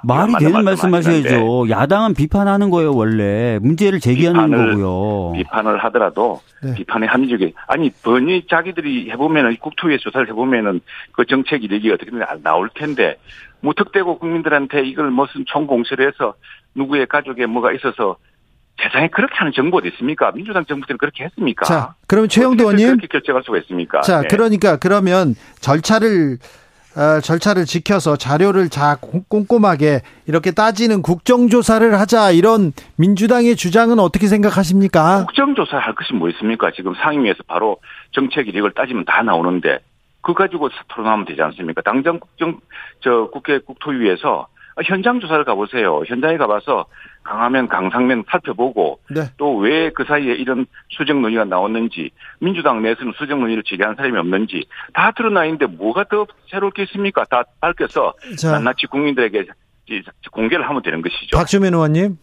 말이 되는 말씀 하셔야죠. 야당은 비판하는 거예요 원래 문제를 제기하는 거고요. 비판을 하더라도 네. 비판의 합리적이 아니 번이 자기들이 해보면은 국토위에 조사를 해보면은 그 정책 이력이 어떻게 나올 텐데 무턱대고 국민들한테 이걸 무슨 총공세를 해서 누구의 가족에 뭐가 있어서 세상에 그렇게 하는 정부가 있습니까? 민주당 정부 때는 그렇게 했습니까? 자, 그러면 최영도 의원님 그렇게 결정할 수가 있습니까? 자, 네. 그러니까 그러면 절차를 어, 절차를 지켜서 자료를 자 꼼꼼하게 이렇게 따지는 국정조사를 하자 이런 민주당의 주장은 어떻게 생각하십니까? 국정조사 할 것이 뭐 있습니까? 지금 상임위에서 바로 정책 이력을 따지면 다 나오는데 그 가지고 토론하면 되지 않습니까? 당장 국정 저 국회 국토위에서 현장 조사를 가보세요. 현장에 가봐서 강하면 강상면 살펴보고 네. 또왜 그 사이에 이런 수정 논의가 나왔는지 민주당 내에서는 수정 논의를 제기한 사람이 없는지 다 드러나 있는데 뭐가 더 새로울 게 있습니까? 다 밝혀서 낱낱이 국민들에게 공개를 하면 되는 것이죠. 박주민 의원님.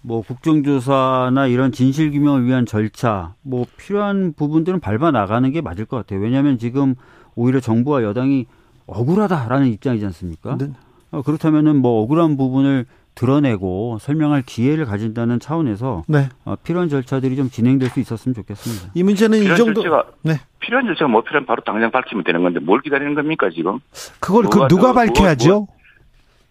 뭐 국정조사나 이런 진실규명을 위한 절차, 뭐 필요한 부분들은 밟아 나가는 게 맞을 것 같아요. 왜냐하면 지금 오히려 정부와 여당이 억울하다라는 입장이지 않습니까? 네. 어, 그렇다면은 뭐 억울한 부분을 드러내고 설명할 기회를 가진다는 차원에서 네. 어, 필요한 절차들이 좀 진행될 수 있었으면 좋겠습니다. 이 문제는 이 정도 절차가 네. 필요한 절차가 뭐 필요한 바로 당장 밝히면 되는 건데 뭘 기다리는 겁니까 지금? 그걸 그 누가 밝혀야죠? 뭐, 뭐,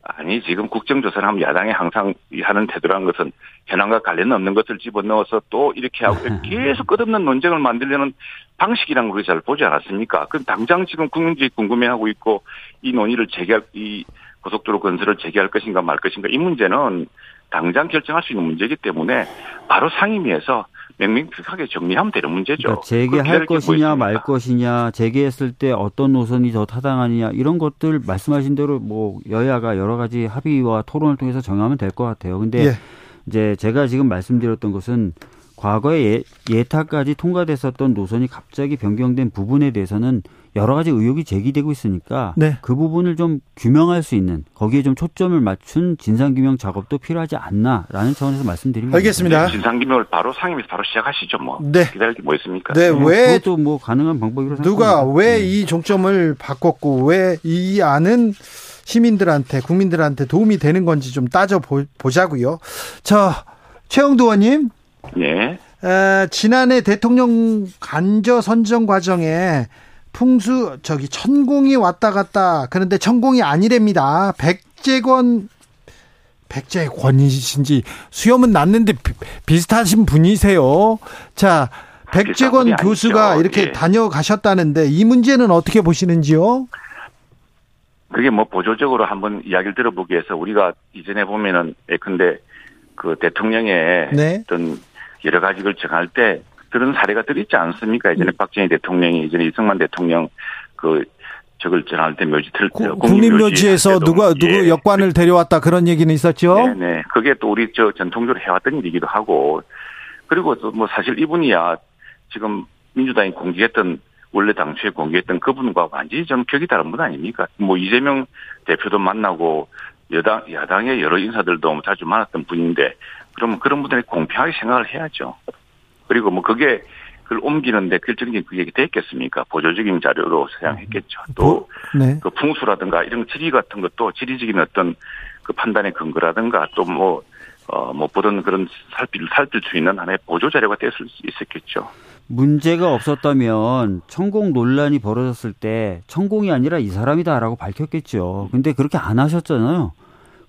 아니 지금 국정조사를 하면 야당이 항상 하는 태도란 것은 현황과 관련 없는 것을 집어넣어서 또 이렇게 하고 계속 끝없는 논쟁을 만들려는 방식이란 걸잘 보지 않았습니까? 그럼 당장 지금 국민들이 궁금해하고 있고 이 논의를 재개할 이 고속도로 건설을 재개할 것인가 말 것인가 이 문제는 당장 결정할 수 있는 문제이기 때문에 바로 상임위에서 명명백하게 정리하면 되는 문제죠. 그러니까 재개할 것이냐 말 것이냐, 재개했을 때 어떤 노선이 더 타당하느냐 이런 것들 말씀하신 대로 뭐 여야가 여러 가지 합의와 토론을 통해서 정하면 될 것 같아요. 근데 예. 이제 제가 지금 말씀드렸던 것은 과거에 예, 예타까지 통과됐었던 노선이 갑자기 변경된 부분에 대해서는 여러 가지 의혹이 제기되고 있으니까 네. 그 부분을 좀 규명할 수 있는 거기에 좀 초점을 맞춘 진상 규명 작업도 필요하지 않나라는 차원에서 말씀드립니다. 알겠습니다. 진상 규명을 바로 상임위에서 바로 시작하시죠. 뭐 네. 기다릴 게 뭐 있습니까? 네, 네. 왜 그것도 뭐 가능한 방법이라고 누가 왜이 네. 종점을 바꿨고 왜 이 안은 시민들한테 국민들한테 도움이 되는 건지 좀 따져 보자고요. 자, 최영도 의원님. 네. 에, 지난해 대통령 간저 선정 과정에 풍수 저기 천공이 왔다 갔다 그런데 천공이 아니랍니다. 백재권 백재권이신지 수염은 났는데 비, 슷하신 분이세요. 자, 백재권 교수가 아니죠. 이렇게 예. 다녀가셨다는데 이 문제는 어떻게 보시는지요? 그게 뭐 보조적으로 한번 이야기를 들어보기 위해서 우리가 이전에 보면은 예컨대 그 대통령의 네. 어떤 여러 가지를 정할 때 그런 사례가 들 있지 않습니까? 예전에 음. 박정희 대통령이 예전에 이승만 대통령 그 저걸 전할 때 묘지 틀 국립묘지에서 누가 누구 예. 역관을 데려왔다 그런 얘기는 있었죠. 네네. 네. 그게 또 우리 저 전통적으로 해왔던 일이기도 하고 그리고 또 뭐 사실 이분이야 지금 민주당이 공개했던 원래 당초에 공개했던 그분과 완전히 좀 격이 다른 분 아닙니까? 뭐 이재명 대표도 만나고 여당 야당의 여러 인사들도 자주 만났던 분인데 그러면 그런 분들이 공평하게 생각을 해야죠. 그리고 뭐 그게 그걸 옮기는데 결정적인 그게 됐겠습니까? 보조적인 자료로 사용했겠죠. 또, 네. 그 풍수라든가 이런 지리 같은 것도 지리적인 어떤 그 판단의 근거라든가 또 뭐, 어, 뭐 보던 그런 살필, 살필 수 있는 하나의 보조 자료가 될수 있었겠죠. 문제가 없었다면 천공 논란이 벌어졌을 때 천공이 아니라 이 사람이다라고 밝혔겠죠. 근데 그렇게 안 하셨잖아요.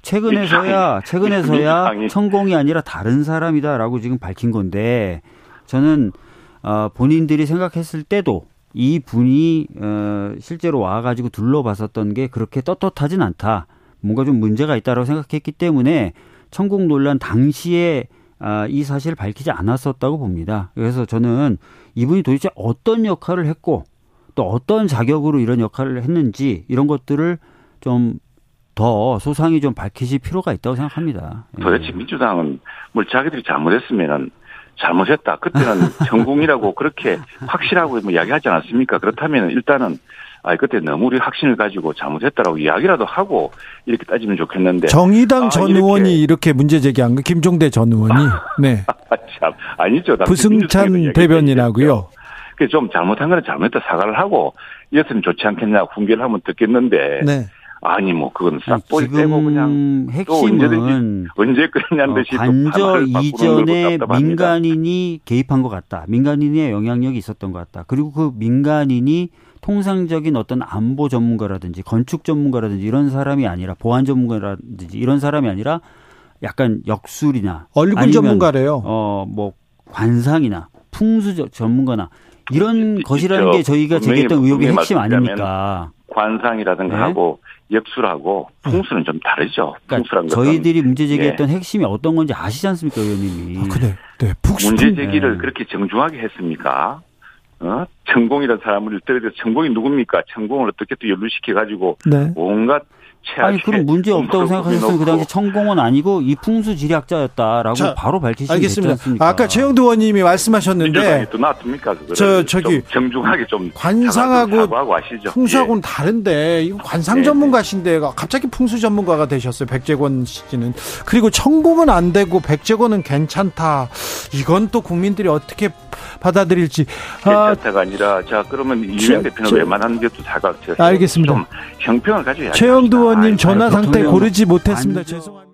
최근에서야 최근에서야 천공이 아니라 다른 사람이다라고 지금 밝힌 건데 저는 어, 본인들이 생각했을 때도 이 분이 어, 실제로 와가지고 둘러봤었던 게 그렇게 떳떳하진 않다. 뭔가 좀 문제가 있다라고 생각했기 때문에 천공 논란 당시에 아, 이 사실을 밝히지 않았었다고 봅니다. 그래서 저는 이분이 도대체 어떤 역할을 했고 또 어떤 자격으로 이런 역할을 했는지 이런 것들을 좀 더 소상히 좀 밝히실 필요가 있다고 생각합니다. 도대체 예. 민주당은 뭘 자기들이 잘못했으면은 잘못했다. 그때는 <laughs> 전공이라고 그렇게 확실하고 뭐 이야기하지 않았습니까? 그렇다면 일단은 아 그때 너무 우리 확신을 가지고 잘못했다라고 이야기라도 하고 이렇게 따지면 좋겠는데 정의당 아, 전 이렇게. 의원이 이렇게 문제 제기한 거 김종대 전 의원이 <laughs> 네 참, 아니죠 부승찬 대변인하고요. 그좀 잘못한 거는 잘못했다 사과를 하고 이었으면 좋지 않겠냐 훈계를 하면 듣겠는데 네. 아니 뭐 그건 싹보이 떼고 그냥 핵심은 언제 끝냐는 듯이 어, 관저 이전에 민간인이 개입한 것 같다. 민간인의 영향력이 있었던 것 같다. 그리고 그 민간인이 통상적인 어떤 안보 전문가라든지 건축 전문가라든지 이런 사람이 아니라 보안 전문가라든지 이런 사람이 아니라 약간 역술이나 얼굴 전문가래요. 어뭐 관상이나 풍수 전문가나 이런 것이라는 게 저희가 제기했던 의혹의 핵심 아닙니까? 관상이라든가 네? 하고 역술하고 풍수는 좀 다르죠. 그러니까 저희들이 문제 제기했던 예. 핵심이 어떤 건지 아시지 않습니까, 의원님이? 아, 그래. 네. 문제 제기를 네. 그렇게 정중하게 했습니까? 어? 천공이라는 사람을 떠들여 천공이 누굽니까? 천공을 어떻게 또 연루시켜 가지고 네. 온갖 아니 그럼 문제 없다고 생각하셨으면 그 당시 천공은 아니고 이 풍수지리학자였다라고 자, 바로 밝히시면 알겠습니다. 되지 않습니까? 아까 최영도 의원님이 말씀하셨는데 또 놔둡니까? 저 저기 정중하게 좀 관상하고 풍수하고는 예. 다른데 이거 관상 네, 네. 전문가신데 갑자기 풍수 전문가가 되셨어요. 백재권 씨는 그리고 천공은 안 되고 백재권은 괜찮다. 이건 또 국민들이 어떻게 받아들일지 괜찮다가 아, 아니라 자 그러면 이재명 대표는 웬만한 것도 사각 알겠습니다. 좀 형평을 가져야 최영도 의원님 전화 상태 고르지 못했습니다. 죄송합니다.